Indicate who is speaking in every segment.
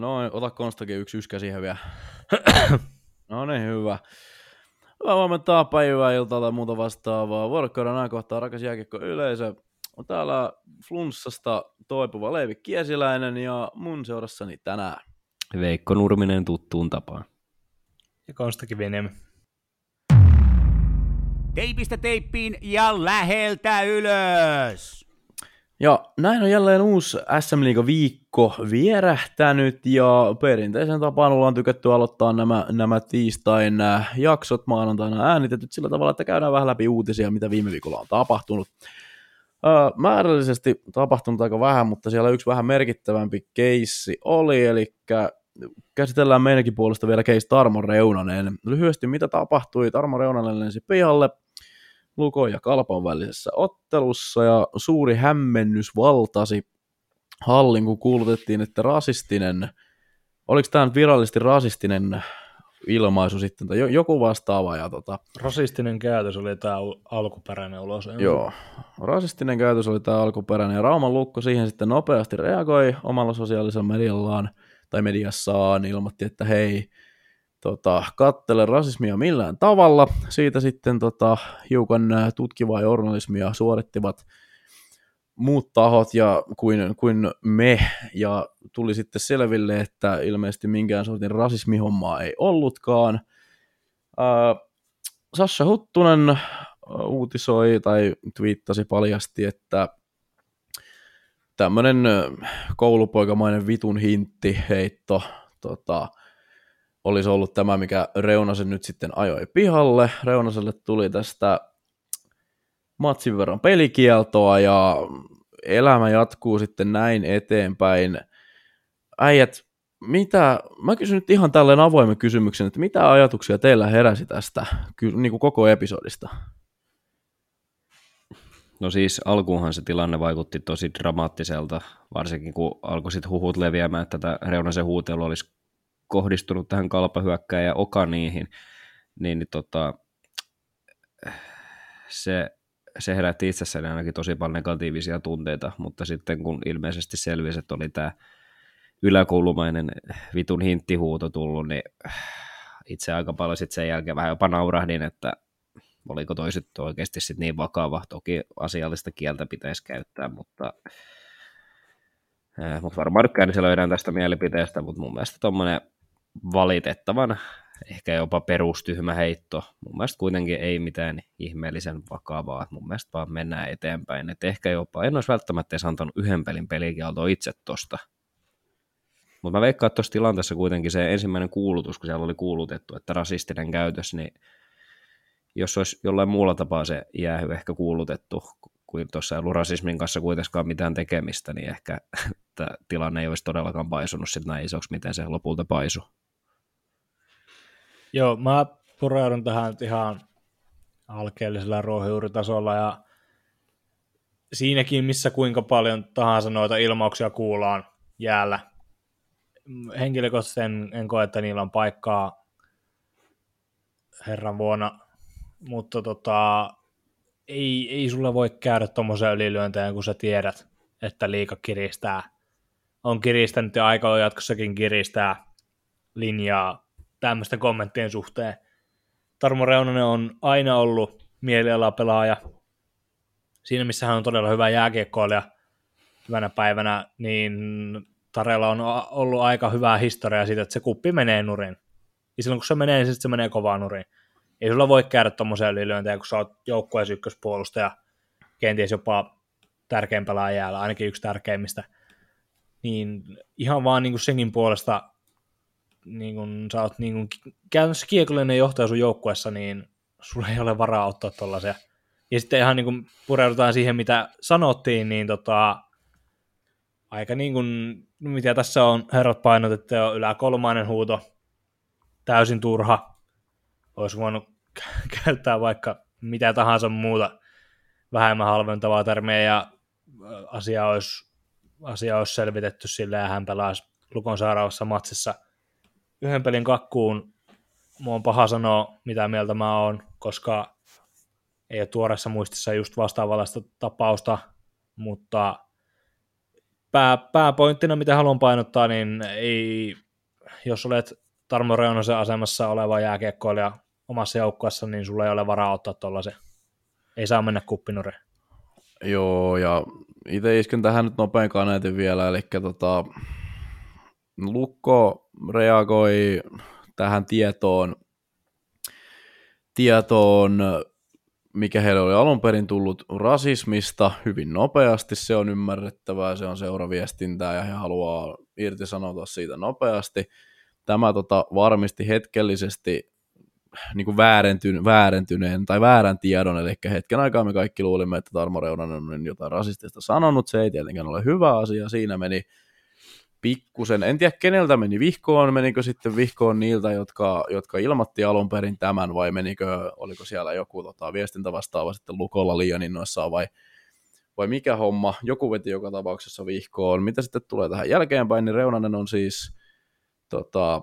Speaker 1: Noin, ota Konstakin yksi yskä siihen vielä. no niin, hyvä. Hyvää huomenta, päivää, iltaa tai muuta vastaavaa. Vuorokauden ajankohtaa rakas jääkiekko yleisö. On täällä flunssasta toipuva Leivi Kiesiläinen ja mun seurassani tänään.
Speaker 2: Veikko Nurminen tuttuun tapaan.
Speaker 3: Ja Konstakin Venemi.
Speaker 4: Teipistä teippiin ja läheltä ylös!
Speaker 1: Ja näin on jälleen uusi SM Liiga viikko vierähtänyt ja perinteisen tapaan ollaan tykätty aloittaa nämä, nämä tiistain äh, jaksot maanantaina äänitetyt sillä tavalla, että käydään vähän läpi uutisia, mitä viime viikolla on tapahtunut. Öö, määrällisesti tapahtunut aika vähän, mutta siellä yksi vähän merkittävämpi keissi oli, eli käsitellään meidänkin puolesta vielä keissi Tarmo Reunanen. Lyhyesti mitä tapahtui, Tarmo Reunanen lensi pihalle, Luko ja Kalpan välisessä ottelussa ja suuri hämmennys valtasi hallin, kun kuulutettiin, että rasistinen, oliko tämä nyt virallisesti rasistinen ilmaisu sitten, tai joku vastaava. Ja tota,
Speaker 3: rasistinen käytös oli tämä alkuperäinen ulos.
Speaker 1: Joo, rasistinen käytös oli tämä alkuperäinen, ja Rauman Lukko siihen sitten nopeasti reagoi omalla sosiaalisella mediallaan, tai mediassaan, ilmoitti, että hei, tota, kattele rasismia millään tavalla. Siitä sitten tota, hiukan tutkivaa journalismia suorittivat muut tahot ja kuin, kuin me, ja tuli sitten selville, että ilmeisesti minkään sortin rasismihommaa ei ollutkaan. Ää, Sasha Huttunen uutisoi tai twiittasi paljasti, että tämmöinen koulupoikamainen vitun hintti heitto tota, olisi ollut tämä, mikä Reunasen nyt sitten ajoi pihalle. Reunaselle tuli tästä matsin verran pelikieltoa ja elämä jatkuu sitten näin eteenpäin. Äijät, mitä, mä kysyn nyt ihan tälleen avoimen kysymyksen, että mitä ajatuksia teillä heräsi tästä niin kuin koko episodista?
Speaker 2: No siis alkuunhan se tilanne vaikutti tosi dramaattiselta, varsinkin kun alkoi sitten huhut leviämään, että tätä Reunasen huutelu olisi kohdistunut tähän kalpahyökkään ja Okaniihin, niin, niin tota, se, se herätti itsessäni ainakin tosi paljon negatiivisia tunteita, mutta sitten kun ilmeisesti selvisi, että oli tämä yläkoulumainen vitun hinttihuuto tullut, niin itse aika paljon sitten sen jälkeen vähän jopa naurahdin, että oliko toiset oikeasti sitten niin vakava. Toki asiallista kieltä pitäisi käyttää, mutta, äh, mutta varmaan se löydään tästä mielipiteestä, mutta mun mielestä tuommoinen valitettavan ehkä jopa perustyhmä heitto. Mun mielestä kuitenkin ei mitään ihmeellisen vakavaa. Mun mielestä vaan mennään eteenpäin. Et ehkä jopa, en olisi välttämättä edes antanut yhden pelin pelikieltoa itse tosta. Mutta mä veikkaan, että tuossa tilanteessa kuitenkin se ensimmäinen kuulutus, kun siellä oli kuulutettu, että rasistinen käytös, niin jos olisi jollain muulla tapaa se jäähy ehkä kuulutettu, kuin tuossa ei ollut rasismin kanssa kuitenkaan mitään tekemistä, niin ehkä tämä tilanne ei olisi todellakaan paisunut sitten näin isoksi, miten se lopulta paisu.
Speaker 3: Joo, mä pureudun tähän ihan alkeellisella ruohonjuuritasolla ja siinäkin, missä kuinka paljon tahansa noita ilmauksia kuullaan jäällä. Henkilökohtaisesti en, en koe, että niillä on paikkaa herran vuonna, mutta tota, ei, ei sulle voi käydä tuommoisen ylilyönteen, kun sä tiedät, että liika kiristää. On kiristänyt ja aika on jatkossakin kiristää linjaa tämmöisten kommenttien suhteen. Tarmo Reunanen on aina ollut mielialapelaaja. Siinä, missä hän on todella hyvä jääkiekkoilija hyvänä päivänä, niin Tarella on ollut aika hyvää historiaa siitä, että se kuppi menee nurin. Ja silloin kun se menee, niin se menee kovaa nurin. Ei sulla voi käydä tuommoisia ylilyöntejä, kun sä oot joukkueen ykköspuolustaja, kenties jopa tärkein pelaaja ainakin yksi tärkeimmistä. Niin ihan vaan niin kuin senkin puolesta niin kun sä oot niin kun, käytännössä kiekollinen johtaja sun joukkueessa, niin sulla ei ole varaa ottaa tollaisia. Ja sitten ihan niin kun pureudutaan siihen, mitä sanottiin, niin tota, aika niin kuin, mitä tässä on herrat painotettu, on yläkolmainen huuto, täysin turha. Olisi voinut käyttää vaikka mitä tahansa muuta vähemmän halventavaa termiä ja asia olisi, asia olisi selvitetty sillä ja hän pelaisi Lukon matsissa – yhden pelin kakkuun mua on paha sanoa, mitä mieltä mä oon, koska ei ole tuoreessa muistissa just vastaavallaista tapausta, mutta pää, pääpointtina, mitä haluan painottaa, niin ei, jos olet Tarmo Reunosen asemassa oleva jääkiekkoilija omassa joukkueessa, niin sulla ei ole varaa ottaa tuollaisen. Ei saa mennä kuppinure.
Speaker 1: Joo, ja itse isken tähän nyt nopein kaneetin vielä, eli tota, Lukko reagoi tähän tietoon, tietoon, mikä heille oli alun perin tullut rasismista hyvin nopeasti, se on ymmärrettävää, se on seuraviestintää ja he haluaa irtisanoutua siitä nopeasti. Tämä tota, varmisti hetkellisesti niin kuin väärentyn, väärentyneen tai väärän tiedon, eli hetken aikaa me kaikki luulimme, että Tarmo Reunanen on jotain rasistista sanonut, se ei tietenkään ole hyvä asia, siinä meni pikkusen, en tiedä keneltä meni. Vihkoon, menikö sitten vihkoon niiltä, jotka, jotka ilmoitti alun perin tämän, vai menikö, oliko siellä joku tota, viestintä vastaava sitten Lukolla liian innoissaan, vai, vai mikä homma, joku veti joka tapauksessa vihkoon. Mitä sitten tulee tähän jälkeenpäin, niin Reunanen on siis tota,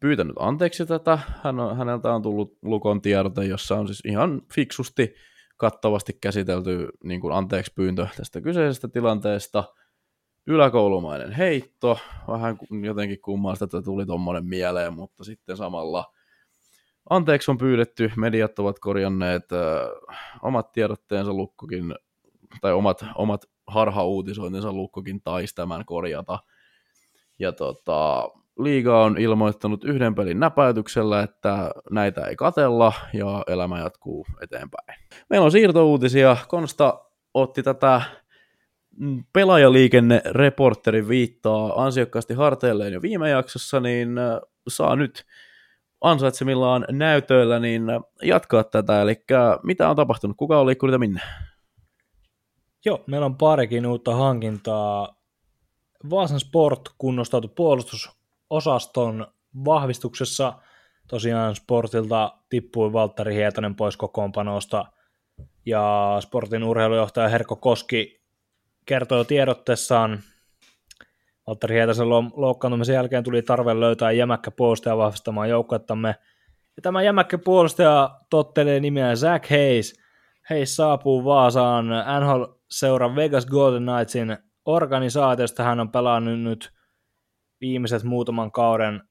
Speaker 1: pyytänyt anteeksi tätä, Hän on, häneltä on tullut Lukon tiedote, jossa on siis ihan fiksusti kattavasti käsitelty niin kuin anteeksi pyyntö tästä kyseisestä tilanteesta – yläkoulumainen heitto, vähän jotenkin kummasta, että tuli tuommoinen mieleen, mutta sitten samalla anteeksi on pyydetty, mediat ovat korjanneet äh, omat tiedotteensa lukkokin, tai omat, omat harha-uutisointinsa lukkokin taisi tämän korjata. Ja tota, liiga on ilmoittanut yhden pelin näpäytyksellä, että näitä ei katella ja elämä jatkuu eteenpäin. Meillä on siirtouutisia. Konsta otti tätä pelaajaliikenne-reporteri viittaa ansiokkaasti harteilleen jo viime jaksossa, niin äh, saa nyt ansaitsemillaan näytöillä niin äh, jatkaa tätä. Eli mitä on tapahtunut? Kuka on liikkunut minne?
Speaker 3: Joo, meillä on parikin uutta hankintaa. Vaasan Sport kunnostautui puolustusosaston vahvistuksessa. Tosiaan Sportilta tippui Valtteri Hietanen pois kokoonpanosta ja Sportin urheilujohtaja Herko Koski kertoi tiedotteessaan Valtteri Hietasen loukkaantumisen jälkeen tuli tarve löytää jämäkkä puolustaja vahvistamaan joukkuettamme. Ja tämä jämäkkä puolustaja tottelee nimeä Zach Hayes. Hayes saapuu Vaasaan NHL-seuran Vegas Golden Knightsin organisaatiosta. Hän on pelannut nyt viimeiset muutaman kauden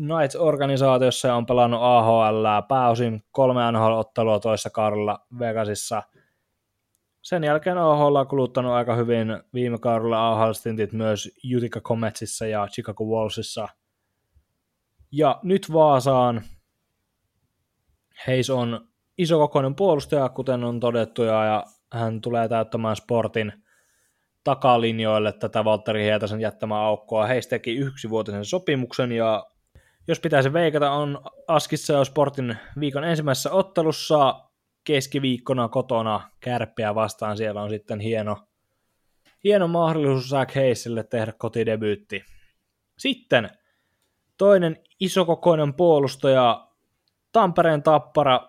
Speaker 3: Knights-organisaatiossa ja on pelannut AHL pääosin kolme NHL-ottelua toissa kaudella Vegasissa – sen jälkeen AHL on kuluttanut aika hyvin viime kaudella AHL-stintit myös Utica Cometsissa ja Chicago Wallsissa. Ja nyt Vaasaan Heis on isokokoinen puolustaja, kuten on todettu, ja hän tulee täyttämään sportin takalinjoille tätä Valtteri Hietasen jättämää aukkoa. Heis teki yksivuotisen sopimuksen, ja jos pitäisi veikata, on Askissa jo sportin viikon ensimmäisessä ottelussa keskiviikkona kotona kärppiä vastaan. Siellä on sitten hieno, hieno mahdollisuus Zach Hayesille tehdä kotidebyytti. Sitten toinen isokokoinen puolustaja, Tampereen tappara,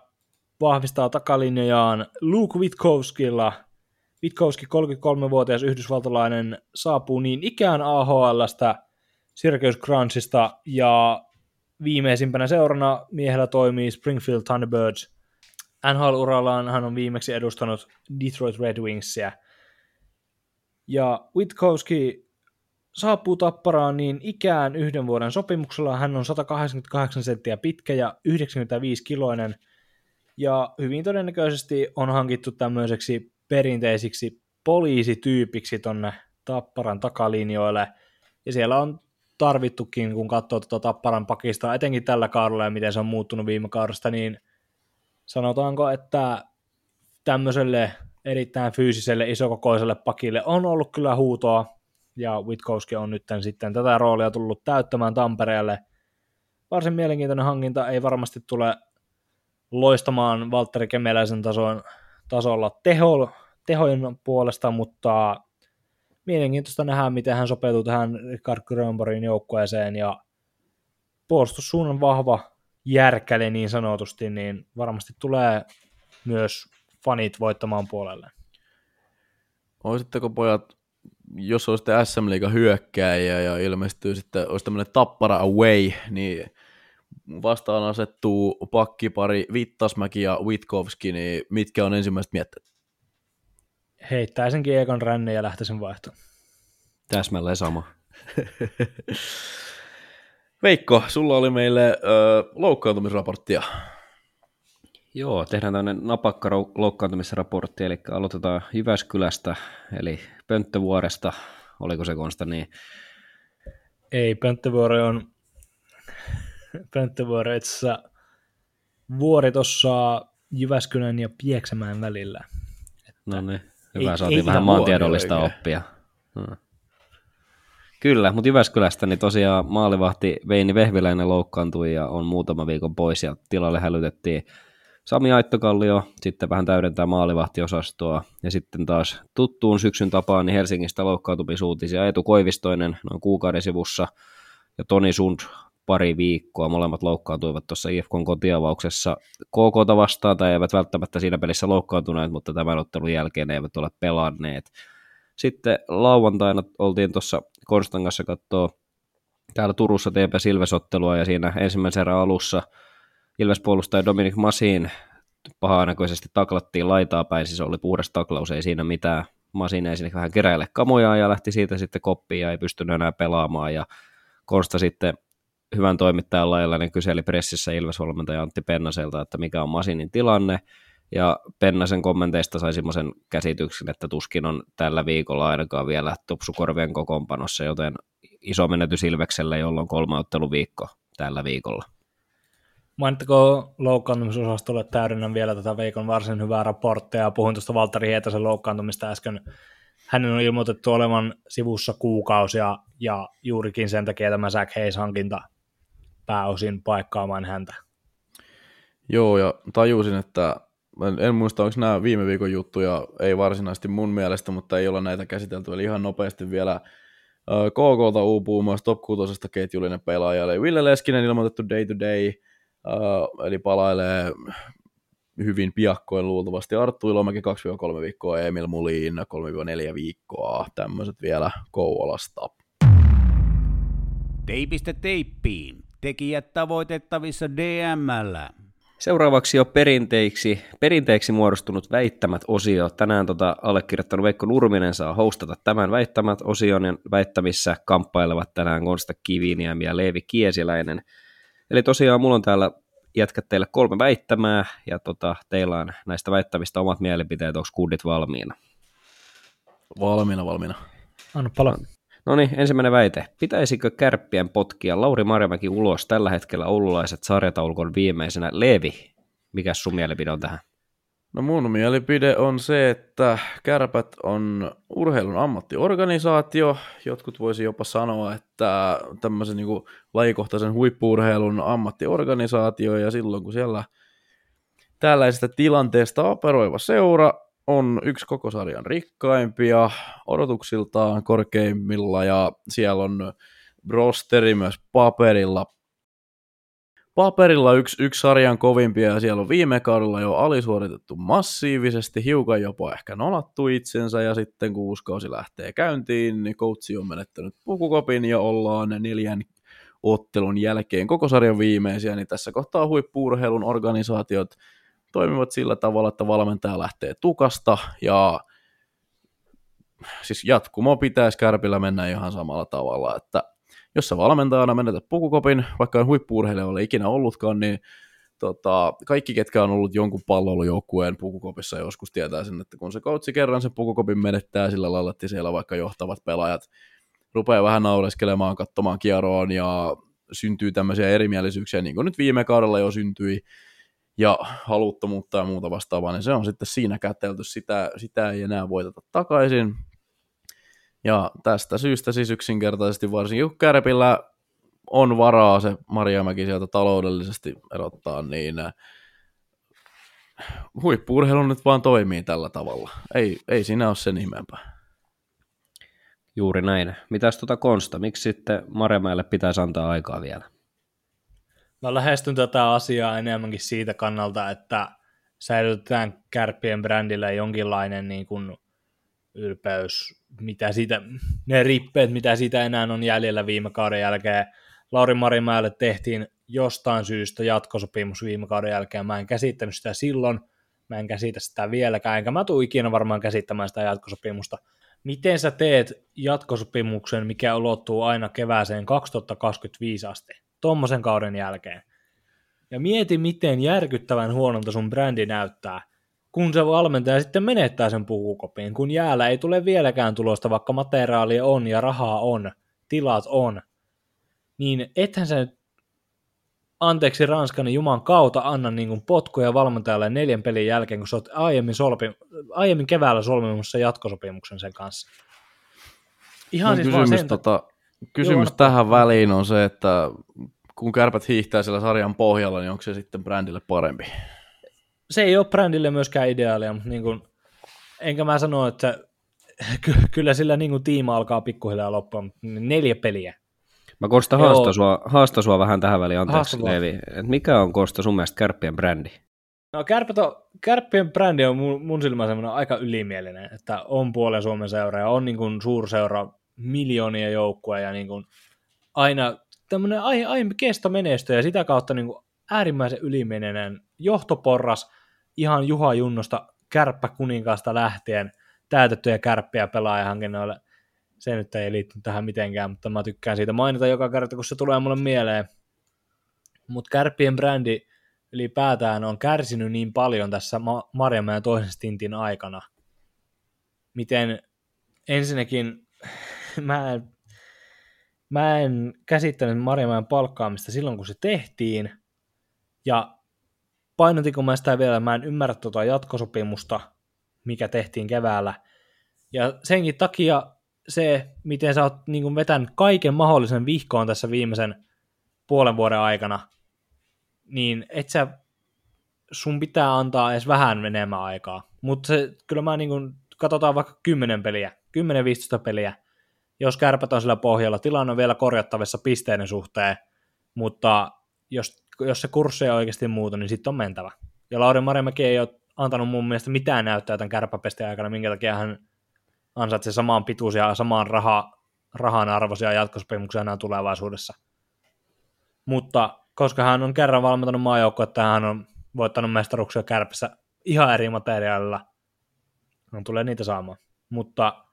Speaker 3: vahvistaa takalinjojaan Luke Witkowskilla. Witkowski, 33-vuotias yhdysvaltalainen, saapuu niin ikään AHLstä Syracuse Crunchista ja viimeisimpänä seurana miehellä toimii Springfield Thunderbirds – NHL-urallaan hän on viimeksi edustanut Detroit Red Wingsia. Ja Witkowski saapuu tapparaan niin ikään yhden vuoden sopimuksella. Hän on 188 senttiä pitkä ja 95 kiloinen. Ja hyvin todennäköisesti on hankittu tämmöiseksi perinteisiksi poliisityypiksi tonne Tapparan takalinjoille. Ja siellä on tarvittukin, kun katsoo tuota Tapparan pakista, etenkin tällä kaudella ja miten se on muuttunut viime kaudesta, niin – sanotaanko, että tämmöiselle erittäin fyysiselle isokokoiselle pakille on ollut kyllä huutoa, ja Witkowski on nyt sitten tätä roolia tullut täyttämään Tampereelle. Varsin mielenkiintoinen hankinta, ei varmasti tule loistamaan Valtteri Kemeläisen tason, tasolla teho, tehojen puolesta, mutta mielenkiintoista nähdä, miten hän sopeutuu tähän Richard Grönborgin joukkueeseen, ja puolustussuunnan vahva järkäle niin sanotusti, niin varmasti tulee myös fanit voittamaan puolelle.
Speaker 1: Olisitteko pojat, jos olisitte SM Liiga hyökkääjä ja ilmestyy sitten, olisi tämmöinen tappara away, niin vastaan asettuu pakkipari Vittasmäki ja Witkowski, niin mitkä on ensimmäiset mietteet?
Speaker 3: Heittäisinkin Egon ränne ja lähtisin vaihtoon.
Speaker 2: Täsmälleen sama.
Speaker 1: Veikko, sulla oli meille ö, loukkaantumisraporttia.
Speaker 2: Joo, tehdään tämmöinen napakka loukkaantumisraportti, eli aloitetaan Jyväskylästä, eli Pönttövuoresta, oliko se Konsta niin?
Speaker 3: Ei, Pönttövuori on Pönttövuori itse asiassa vuori tuossa Jyväskylän ja Pieksämään välillä.
Speaker 2: No niin, hyvä,
Speaker 3: Ei-
Speaker 2: saatiin
Speaker 3: ei
Speaker 2: vähän maantiedollista oppia. Hmm. Kyllä, mutta Jyväskylästä niin tosiaan maalivahti Veini Vehviläinen loukkaantui ja on muutama viikon pois ja tilalle hälytettiin Sami Aittokallio, sitten vähän täydentää maalivahtiosastoa ja sitten taas tuttuun syksyn tapaan niin Helsingistä loukkaantumisuutisia Eetu Koivistoinen noin kuukauden sivussa ja Toni Sund pari viikkoa. Molemmat loukkaantuivat tuossa IFKn kotiavauksessa KKta vastaan tai eivät välttämättä siinä pelissä loukkaantuneet, mutta tämän ottelun jälkeen eivät ole pelanneet. Sitten lauantaina oltiin tuossa Konstan kanssa katsoa täällä Turussa TP Silves-ottelua ja siinä ensimmäisen erän alussa Ilves-puolustaja Dominic Masin pahanäköisesti taklattiin laitaa päin, siis oli puhdas taklaus, ei siinä mitään. Masin ei sinne vähän keräile kamoja ja lähti siitä sitten koppiin ja ei pystynyt enää pelaamaan. Ja Konsta sitten hyvän toimittajan lailla niin kyseli pressissä Ilves-valmentaja Antti Pennaselta, että mikä on Masinin tilanne, ja Pennasen kommenteista sai semmoisen käsityksen, että tuskin on tällä viikolla ainakaan vielä tupsukorvien kokoonpanossa, joten iso menetys Ilvekselle, jolla on kolme otteluviikko tällä viikolla.
Speaker 3: Mainittako loukkaantumisosastolle täydennän vielä tätä Veikon varsin hyvää raporttia. Puhuin tuosta Valtteri Hietasen loukkaantumista äsken. Hänen on ilmoitettu olevan sivussa kuukausia ja juurikin sen takia tämä Zach Hayes-hankinta pääosin paikkaamaan häntä.
Speaker 1: Joo, ja tajusin, että en, muista, onko nämä viime viikon juttuja, ei varsinaisesti mun mielestä, mutta ei olla näitä käsitelty, eli ihan nopeasti vielä KKlta uupuu myös top 6 ketjullinen pelaaja, eli Ville Leskinen ilmoitettu day to day, eli palailee hyvin piakkoin luultavasti Arttu Ilomäki 2-3 viikkoa, Emil Mulin 3-4 viikkoa, tämmöiset vielä Kouvolasta.
Speaker 4: Teipistä teippiin. Tekijät tavoitettavissa DMllä.
Speaker 2: Seuraavaksi jo perinteiksi, perinteiksi muodostunut väittämät-osio. Tänään tota allekirjoittanut Veikko Nurminen saa hostata tämän väittämät-osion ja väittämissä kamppailevat tänään Konsta Kiviniemi ja Leevi Kiesiläinen. Eli tosiaan mulla on täällä jätkät teille kolme väittämää ja tota, teillä on näistä väittämistä omat mielipiteet, onko kundit valmiina?
Speaker 1: Valmiina, valmiina.
Speaker 3: Anna pala.
Speaker 2: No niin, ensimmäinen väite. Pitäisikö kärppien potkia Lauri Marjamäki ulos tällä hetkellä oululaiset sarjataulukon viimeisenä? Leevi, mikä sun mielipide on tähän?
Speaker 1: No mun mielipide on se, että kärpät on urheilun ammattiorganisaatio. Jotkut voisi jopa sanoa, että tämmöisen niin lajikohtaisen huippuurheilun ammattiorganisaatio, ja silloin kun siellä tällaisesta tilanteesta operoiva seura on yksi koko sarjan rikkaimpia, odotuksiltaan korkeimmilla, ja siellä on rosteri myös paperilla. Paperilla yksi, yksi sarjan kovimpia ja siellä on viime kaudella jo alisuoritettu massiivisesti, hiukan jopa ehkä nolattu itsensä ja sitten kun uusi kausi lähtee käyntiin, niin coachi on menettänyt pukukopin ja ollaan neljän ottelun jälkeen koko sarjan viimeisiä, niin tässä kohtaa huippuurheilun organisaatiot toimivat sillä tavalla, että valmentaja lähtee tukasta ja siis jatkumo pitäisi kärpillä mennä ihan samalla tavalla, että jos sä valmentajana menetät pukukopin, vaikka en huippuurheilija ole ikinä ollutkaan, niin tota, kaikki, ketkä on ollut jonkun palloilujoukkueen pukukopissa joskus tietää sen, että kun se coachi kerran sen pukukopin menettää sillä lailla, että siellä vaikka johtavat pelaajat rupeaa vähän naureskelemaan, katsomaan kieroon ja syntyy tämmöisiä erimielisyyksiä, niin kuin nyt viime kaudella jo syntyi, ja haluttomuutta ja muuta vastaavaa, niin se on sitten siinä kätelty, sitä, sitä ei enää voiteta takaisin, ja tästä syystä siis yksinkertaisesti varsinkin kun Kärpillä on varaa se Marjamäki sieltä taloudellisesti erottaa, niin äh, huippuurheilu nyt vaan toimii tällä tavalla. Ei, ei siinä ole sen ihmeempää.
Speaker 2: Juuri näin. Mitäs tuota Konsta? Miksi sitten Marjamäelle pitäisi antaa aikaa vielä?
Speaker 3: Mä lähestyn tätä asiaa enemmänkin siitä kannalta, että säilytetään kärppien brändillä jonkinlainen niin kuin ylpeys, mitä siitä, ne rippeet, mitä siitä enää on jäljellä viime kauden jälkeen. Lauri Marimäelle tehtiin jostain syystä jatkosopimus viime kauden jälkeen. Mä en käsittänyt sitä silloin, mä en käsitä sitä vieläkään, enkä mä tule ikinä varmaan käsittämään sitä jatkosopimusta. miten sä teet jatkosopimuksen, mikä ulottuu aina kevääseen 2025 asti, tuommoisen kauden jälkeen. Ja mieti, miten järkyttävän huonolta sun brändi näyttää, kun se valmentaja sitten menettää sen pukukopin, kun jäällä ei tule vieläkään tulosta, vaikka materiaalia on ja rahaa on, tilat on, niin ethän sä nyt anteeksi Ranskan Juman kautta anna niin kuin potkuja valmentajalle neljän pelin jälkeen, kun sä oot aiemmin, solpi, aiemmin keväällä solmimassa jatkosopimuksen sen kanssa.
Speaker 1: Ihan no, siis kysymys, sen, tota, kysymys Joo, tähän väliin on se, että kun kärpät hiihtää siellä sarjan pohjalla, niin onko se sitten brändille parempi?
Speaker 3: Se ei ole brändille myöskään ideaalia, mutta niin kuin, enkä mä sano, että kyllä sillä niin kuin tiima alkaa pikkuhiljaa loppua, mutta neljä peliä
Speaker 2: Mä Kosta haastan sua, haasta sua vähän tähän väliin, anteeksi Leevi. Et mikä on Kosta sun mielestä kärppien brändi?
Speaker 3: No kärpät on, kärppien brändi on mun, mun silmä aika ylimielinen, että on puolen Suomen seura ja on niin kuin suurseura miljoonia joukkoja ja niin kuin aina tämmöinen aiempi kesto menestyy ja sitä kautta niin kuin äärimmäisen ylimielinen johtoporras ihan Juha Junnosta kärppä kuninkaasta lähtien täytettyjä kärppiä pelaajahankinnoille se nyt ei liittynyt tähän mitenkään, mutta mä tykkään siitä mainita joka kerta, kun se tulee mulle mieleen. Mutta kärppien brändi ylipäätään on kärsinyt niin paljon tässä Ma- Marjamäen toisen stintin aikana. Miten ensinnäkin mä en, mä en käsittänyt Marjamäen palkkaamista silloin, kun se tehtiin, ja painotinko mä sitä vielä, mä en ymmärrä tuota jatkosopimusta, mikä tehtiin keväällä, ja senkin takia se, miten sä oot niin vetänyt kaiken mahdollisen vihkoon tässä viimeisen puolen vuoden aikana, niin et sä, sun pitää antaa edes vähän enemmän aikaa. Mutta kyllä mä niin kuin, katsotaan vaikka 10 peliä, 10-15 peliä, jos kärpät on sillä pohjalla, tilanne on vielä korjattavissa pisteiden suhteen, mutta jos, jos se kurssi ei oikeasti muutu, niin sitten on mentävä. Ja Lauri Marimäki ei ole antanut mun mielestä mitään näyttää tämän kärpäpestin aikana, minkä takia hän ansaitsee samaan pituisia ja samaan raha, rahan arvoisia jatkosopimuksia enää tulevaisuudessa. Mutta koska hän on kerran valmentanut maajoukkoa, että hän on voittanut mestaruksia kärpässä ihan eri materiaalilla, hän tulee niitä saamaan. Mutta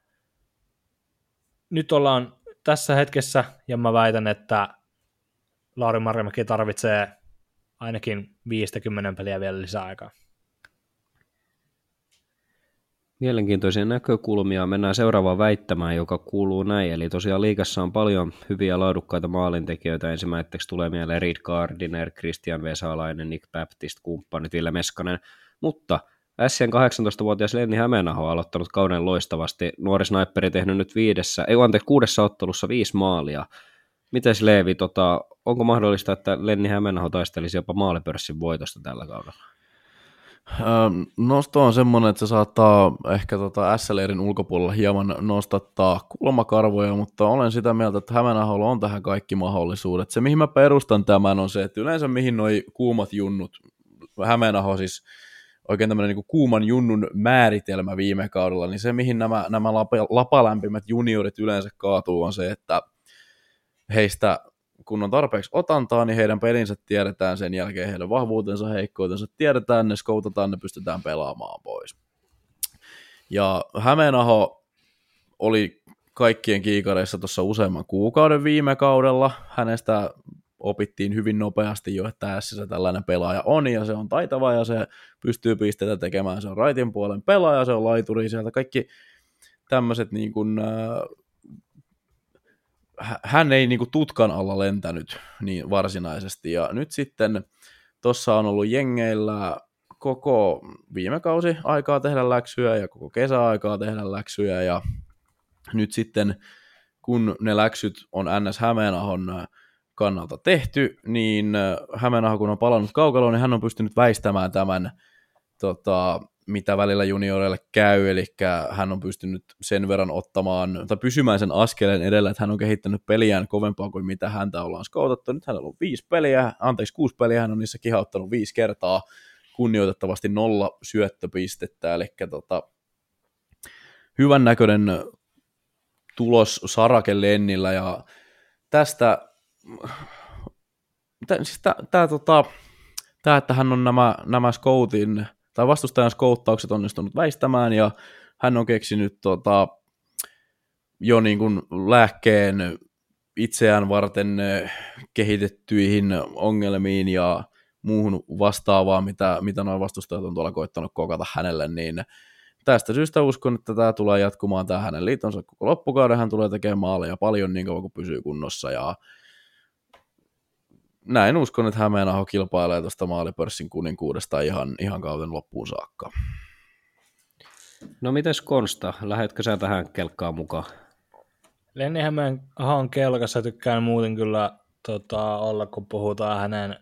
Speaker 3: nyt ollaan tässä hetkessä, ja mä väitän, että Lauri Marjamäki tarvitsee ainakin 50 peliä vielä lisää aikaa.
Speaker 2: Mielenkiintoisia näkökulmia. Mennään seuraavaan väittämään, joka kuuluu näin. Eli tosiaan liikassa on paljon hyviä laadukkaita maalintekijöitä. Ensimmäiseksi tulee mieleen Reed Gardiner, Christian Vesalainen, Nick Baptist, kumppanit, Ville Meskanen. Mutta Sien 18-vuotias Lenni Hämeenaho on aloittanut kauden loistavasti. Nuori sniperi tehnyt nyt viidessä, ei anteeksi, kuudessa ottelussa viisi maalia. Mites Leevi, tota, onko mahdollista, että Lenni Hämeenaho taistelisi jopa maalipörssin voitosta tällä kaudella?
Speaker 1: Nosto on semmoinen, että se saattaa ehkä tota SLRin ulkopuolella hieman nostattaa kulmakarvoja, mutta olen sitä mieltä, että Hämeenaholla on tähän kaikki mahdollisuudet. Se, mihin mä perustan tämän, on se, että yleensä mihin noi kuumat junnut, Hämeenaho siis oikein tämmöinen niin kuuman junnun määritelmä viime kaudella, niin se, mihin nämä, nämä lapalämpimät juniorit yleensä kaatuu, on se, että heistä kun on tarpeeksi otantaa, niin heidän pelinsä tiedetään sen jälkeen, heidän vahvuutensa, heikkoutensa tiedetään, ne skoutataan, ne pystytään pelaamaan pois. Ja Hämeenaho oli kaikkien kiikareissa tuossa useamman kuukauden viime kaudella. Hänestä opittiin hyvin nopeasti jo, että tässä tällainen pelaaja on, ja se on taitava, ja se pystyy pisteitä tekemään, se on raitin puolen pelaaja, se on laituri, sieltä kaikki tämmöiset niin kuin, äh, hän ei niin kuin tutkan alla lentänyt niin varsinaisesti, ja nyt sitten tuossa on ollut jengeillä koko viime kausi aikaa tehdä läksyjä ja koko kesäaikaa tehdä läksyjä, ja nyt sitten kun ne läksyt on NS Hämeenahon kannalta tehty, niin Hämeenaho kun on palannut kaukaloon, niin hän on pystynyt väistämään tämän tota, mitä välillä junioreille käy, eli hän on pystynyt sen verran ottamaan, tai pysymään sen askeleen edellä, että hän on kehittänyt peliään kovempaa kuin mitä häntä ollaan skoutattu. Nyt hänellä on viisi peliä, anteeksi kuusi peliä, hän on niissä kihauttanut viisi kertaa, kunnioitettavasti nolla syöttöpistettä, eli tota, hyvän näköinen tulos Sarake Lennillä, ja tästä, siis tämä, tota, tämä, että hän on nämä, nämä scoutin tai vastustajan skouttaukset onnistunut väistämään, ja hän on keksinyt tota, jo niin kuin lääkkeen itseään varten kehitettyihin ongelmiin ja muuhun vastaavaan, mitä, mitä noin vastustajat on tuolla koittanut kokata hänelle, niin tästä syystä uskon, että tämä tulee jatkumaan tähän hänen liitonsa koko loppukauden. Hän tulee tekemään maaleja paljon niin kauan kuin pysyy kunnossa ja näin uskon, että Hämeenaho kilpailee tuosta maalipörssin kuninkuudesta ihan, ihan kauden loppuun saakka.
Speaker 2: No mites Konsta, lähetkö sä tähän kelkkaan mukaan?
Speaker 3: Lenni Hämeenahon kelkassa tykkään muuten kyllä tota, olla, kun puhutaan hänen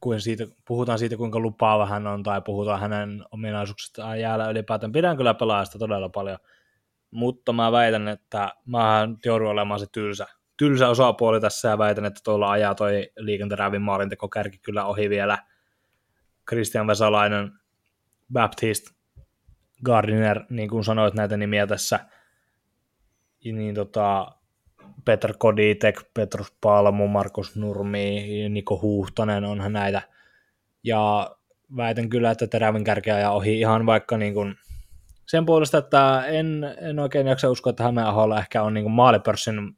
Speaker 3: kuin siitä, puhutaan siitä, kuinka lupaava hän on, tai puhutaan hänen ominaisuuksistaan jäällä ylipäätään. Pidän kyllä pelaajasta todella paljon, mutta mä väitän, että mä joudun olemaan se tylsä, tylsä osapuoli tässä, ja väitän, että tuolla ajaa toi liikenterävin kärki kyllä ohi vielä. Christian Vesalainen, Baptist, Gardiner, niin kuin sanoit näitä nimiä tässä, niin tota, Petr Koditek, Petrus Palmu, Markus Nurmi, Niko Huhtonen, onhan näitä. Ja väitän kyllä, että terävin kärkeä ja ohi ihan vaikka niin kuin sen puolesta, että en, en oikein jaksa uskoa, että Hämeenaholla ehkä on niin kuin maalipörssin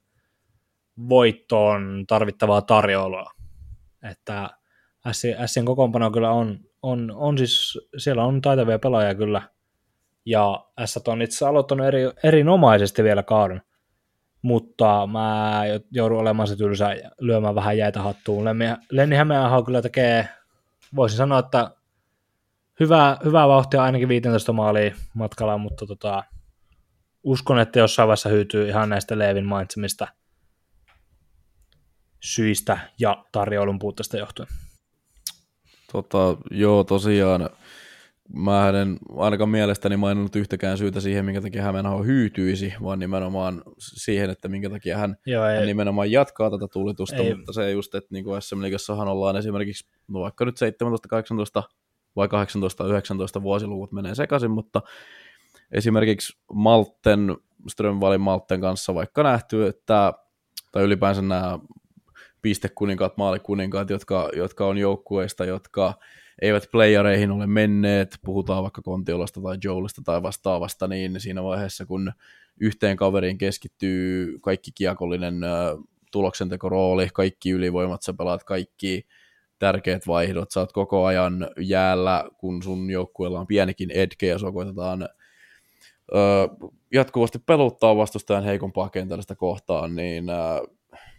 Speaker 3: voittoon tarvittavaa tarjoulua. Että Sien kokoonpano kyllä on, on, on siis, siellä on taitavia pelaajia kyllä, ja S on itse aloittanut eri, erinomaisesti vielä kauden mutta mä joudun olemaan se tylsä lyömään vähän jäitä hattuun. Lenni, Lenni Hämeenaho kyllä tekee, voisin sanoa, että hyvää, hyvää vauhtia ainakin 15 maalia matkalla, mutta tota, uskon, että jossain vaiheessa hyytyy ihan näistä Leevin mainitsemista syistä ja tarjoulun puutteesta johtuen.
Speaker 1: Tota, joo, tosiaan mä en ainakaan mielestäni maininnut yhtäkään syytä siihen, minkä takia Hämeenaho hyytyisi, vaan nimenomaan siihen, että minkä takia hän, Joo, hän nimenomaan jatkaa tätä tulitusta, ei. mutta se just, että niin kuin SM Liigassahan ollaan esimerkiksi, no vaikka nyt 17, 18 vai 18, 19 vuosiluvut menee sekaisin, mutta esimerkiksi Malten, Strömvalin Malten kanssa vaikka nähty, että, tai ylipäänsä nämä pistekuninkaat, maalikuninkaat, jotka, jotka on joukkueista, jotka eivät playereihin ole menneet, puhutaan vaikka Kontiolasta tai Joelista tai vastaavasta, niin siinä vaiheessa, kun yhteen kaveriin keskittyy kaikki kiekollinen tuloksentekorooli, kaikki ylivoimat, sä pelaat kaikki tärkeät vaihdot, sä oot koko ajan jäällä, kun sun joukkueella on pienikin edge ja sua koitetaan jatkuvasti peluttaa vastustajan heikompaa kentällistä kohtaan, niin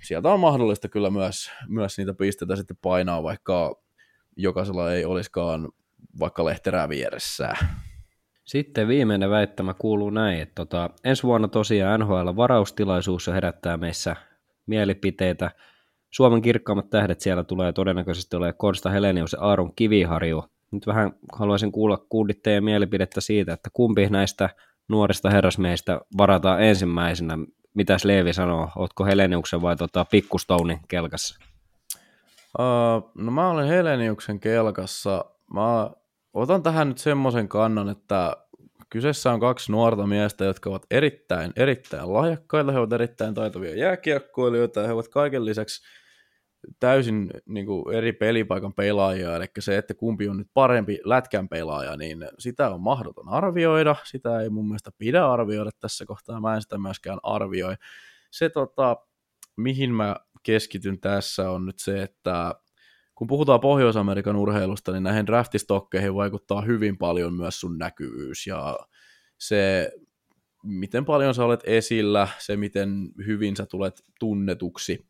Speaker 1: sieltä on mahdollista kyllä myös, myös niitä pisteitä sitten painaa, vaikka jokaisella ei olisikaan vaikka lehterää vieressä.
Speaker 2: Sitten viimeinen väittämä kuuluu näin, että tota, ensi vuonna tosiaan NHL varaustilaisuus herättää meissä mielipiteitä. Suomen kirkkaammat tähdet siellä tulee todennäköisesti olemaan Konsta Helenius ja Aaron Kiviharju. Nyt vähän haluaisin kuulla kuulit mielipidettä siitä, että kumpi näistä nuorista herrasmiehistä varataan ensimmäisenä. Mitäs Leevi sanoo, ootko Heleniuksen vai tota, Pikkustounin kelkassa?
Speaker 1: Uh, no mä olen Heleniuksen kelkassa. Mä otan tähän nyt semmoisen kannan, että kyseessä on kaksi nuorta miestä, jotka ovat erittäin, erittäin lahjakkaita, he ovat erittäin taitavia jääkiekkoilijoita ja he ovat kaiken lisäksi täysin niin kuin eri pelipaikan pelaajia, eli se, että kumpi on nyt parempi lätkän pelaaja, niin sitä on mahdoton arvioida, sitä ei mun mielestä pidä arvioida tässä kohtaa, mä en sitä myöskään arvioi. Se, tota, mihin mä keskityn tässä on nyt se, että kun puhutaan Pohjois-Amerikan urheilusta, niin näihin draftistokkeihin vaikuttaa hyvin paljon myös sun näkyvyys ja se, miten paljon sä olet esillä, se miten hyvin sä tulet tunnetuksi.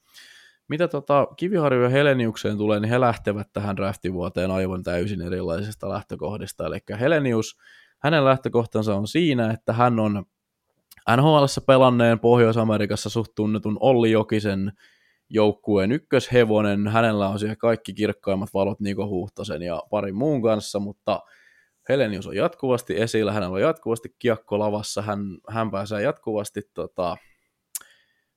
Speaker 1: Mitä tota Kiviharju ja Heleniukseen tulee, niin he lähtevät tähän draftivuoteen aivan täysin erilaisista lähtökohdista. Eli Helenius, hänen lähtökohtansa on siinä, että hän on nhl pelanneen Pohjois-Amerikassa suht tunnetun Olli Jokisen joukkueen ykköshevonen. Hänellä on siellä kaikki kirkkaimmat valot Niko Huhtasen ja parin muun kanssa, mutta Helenius on jatkuvasti esillä, hänellä on jatkuvasti kiekko lavassa, hän, hän pääsee jatkuvasti tota,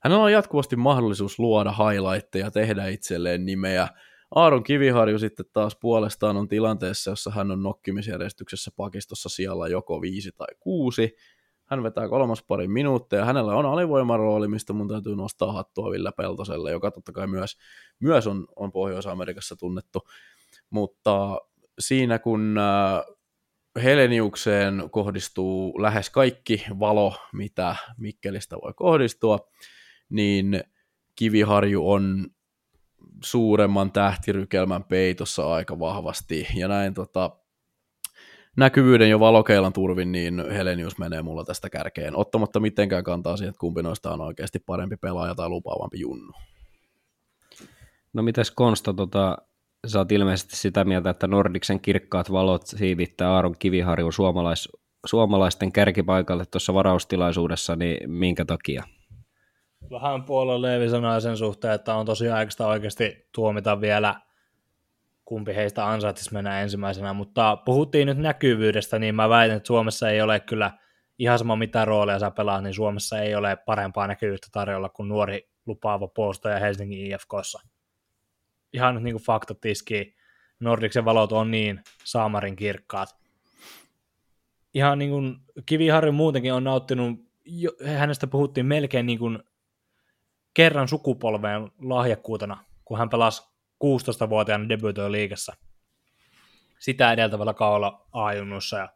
Speaker 1: hänellä on jatkuvasti mahdollisuus luoda highlightteja, tehdä itselleen nimeä. Aaron Kiviharju sitten taas puolestaan on tilanteessa, jossa hän on nokkimisjärjestyksessä pakistossa siellä joko viisi tai kuusi, hän vetää kolmas pari minuuttia, hänellä on alivoimarooli, mistä mun täytyy nostaa hattua Ville Peltoselle, joka totta kai myös, myös on, on Pohjois-Amerikassa tunnettu. Mutta siinä kun äh, Heleniukseen kohdistuu lähes kaikki valo, mitä Mikkelistä voi kohdistua, niin Kiviharju on suuremman tähtirykelmän peitossa aika vahvasti, ja näin tota, näkyvyyden jo valokeilan turvin, niin Helenius menee mulla tästä kärkeen, ottamatta mitenkään kantaa siihen, että kumpi noista on oikeasti parempi pelaaja tai lupaavampi junnu.
Speaker 2: No mites Konsta, tota, sä oot ilmeisesti sitä mieltä, että Nordiksen kirkkaat valot siivittää Aaron Kiviharju suomalais, suomalaisten kärkipaikalle tuossa varaustilaisuudessa, niin minkä takia?
Speaker 3: Vähän Leevi sanoi sen suhteen, että on tosi aikaista oikeasti tuomita vielä kumpi heistä ansaitsisi mennä ensimmäisenä, mutta puhuttiin nyt näkyvyydestä, niin mä väitän, että Suomessa ei ole kyllä ihan sama mitä roolia sä pelaat, niin Suomessa ei ole parempaa näkyvyyttä tarjolla kuin nuori lupaava puolustaja Helsingin IFKssa ihan nyt niin kuin tiski, Nordiksen valot on niin saamarin kirkkaat. Ihan niin kuin Kiviharri muutenkin on nauttinut, jo, hänestä puhuttiin melkein niin kuin kerran sukupolveen lahjakkuutena, kun hän pelasi 16-vuotiaana debytoi liigassa sitä edeltävällä kaudella ajunnussa ja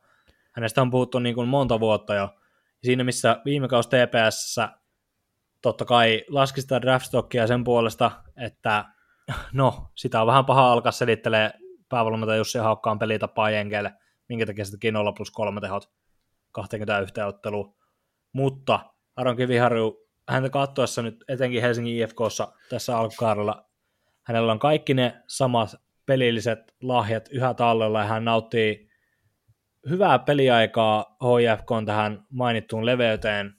Speaker 3: hänestä on puhuttu niin kuin monta vuotta jo. Siinä missä viime kausi TPS totta kai laski sitä draftstockia sen puolesta, että no, sitä on vähän paha alkaa selittelee päävalmentaja Jussi Haukkaan pelitapaa jenkeille, minkä takia sittenkin 0 plus 3 tehot 21 otteluun. Mutta Aron Kiviharju, häntä katsoessa nyt etenkin Helsingin IFKssa tässä alkukaudella, hänellä on kaikki ne samat pelilliset lahjat yhä tallella ja hän nauttii hyvää peliaikaa HIFK on tähän mainittuun leveyteen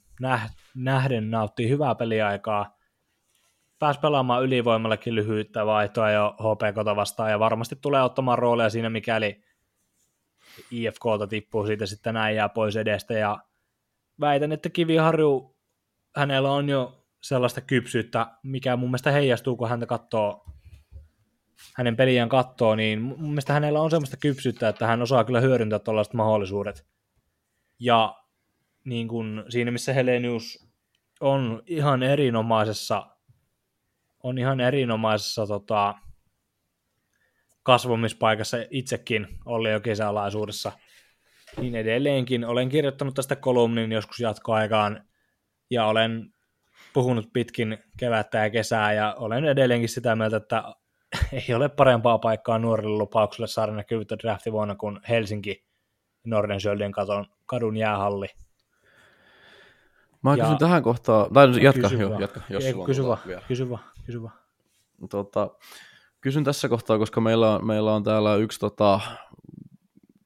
Speaker 3: nähden nauttii hyvää peliaikaa. Pääsi pelaamaan ylivoimallekin lyhyyttä vaihtoa jo HPK vastaan ja varmasti tulee ottamaan rooleja siinä, mikäli IFKta tippuu siitä sitten näin jää pois edestä. Ja väitän, että Kiviharju, hänellä on jo sellaista kypsyyttä, mikä mun mielestä heijastuu, kun häntä katsoo, hänen peliään katsoo, niin mun mielestä hänellä on sellaista kypsyyttä, että hän osaa kyllä hyödyntää tällaiset mahdollisuudet. Ja niin kuin siinä, missä Helenius on ihan erinomaisessa on ihan erinomaisessa tota, kasvumispaikassa itsekin Olli jo kesäalaisuudessa. Niin edelleenkin olen kirjoittanut tästä kolumnin joskus jatkoaikaan ja olen puhunut pitkin kevättä ja kesää ja olen edelleenkin sitä mieltä, että ei ole parempaa paikkaa nuorille lupauksille saada näkyvyyttä draftivuonna kuin Helsinki Nordenskjöldin kadun jäähalli.
Speaker 1: Mä kysyn tähän kohtaan, tai jatka,
Speaker 3: kysy
Speaker 1: jo,
Speaker 3: vaan.
Speaker 1: jatka, jos
Speaker 3: Ei,
Speaker 1: sulla
Speaker 3: kysy, vaan,
Speaker 1: vielä.
Speaker 3: kysy vaan, kysy vaan.
Speaker 1: Tota, kysyn tässä kohtaa, koska meillä on, meillä on täällä yksi tota,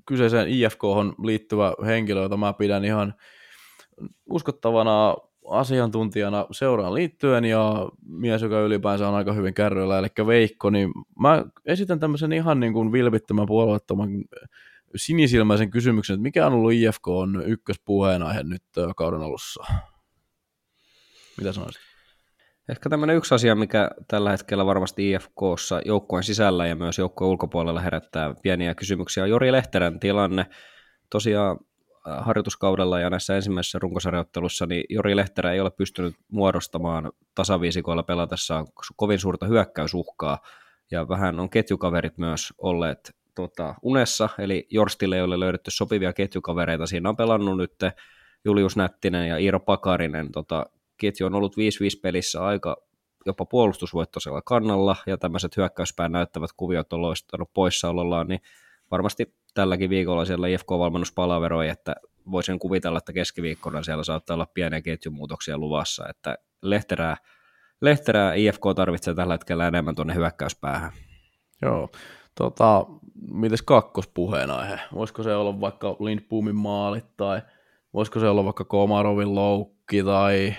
Speaker 1: kyseiseen IFK liittyvä henkilö, jota mä pidän ihan uskottavana asiantuntijana seuraan liittyen ja mies, joka ylipäänsä on aika hyvin kärryillä, eli Veikko, niin mä esitän tämmöisen ihan niin kuin vilpittömän puolueettoman sinisilmäisen kysymyksen, että mikä on ollut IFK on ykköspuheenaihe nyt kauden alussa? Mitä sanoisit?
Speaker 2: Ehkä tämmöinen yksi asia, mikä tällä hetkellä varmasti IFKssa joukkueen sisällä ja myös joukkueen ulkopuolella herättää pieniä kysymyksiä, on Jori Lehterän tilanne. Tosiaan harjoituskaudella ja näissä ensimmäisissä runkosarjoittelussa, niin Jori Lehterä ei ole pystynyt muodostamaan tasaviisikoilla pelatessaan kovin suurta hyökkäysuhkaa, ja vähän on ketjukaverit myös olleet tota, unessa, eli Jorstille ei ole löydetty sopivia ketjukavereita. Siinä on pelannut nyt Julius Nättinen ja Iiro Pakarinen. Tota, ketju on ollut 5-5 pelissä aika jopa puolustusvoittoisella kannalla, ja tämmöiset hyökkäyspään näyttävät kuviot on loistanut poissaolollaan, niin varmasti tälläkin viikolla siellä IFK-valmennus palaveroi, että voisin kuvitella, että keskiviikkona siellä saattaa olla pieniä ketjumuutoksia luvassa, että Lehterää, Lehterää IFK tarvitsee tällä hetkellä enemmän tuonne hyökkäyspäähän.
Speaker 1: Joo. Tota, mites kakkospuheenaihe? Voisiko se olla vaikka Lindboomin maalit tai voisiko se olla vaikka Komarovin loukki tai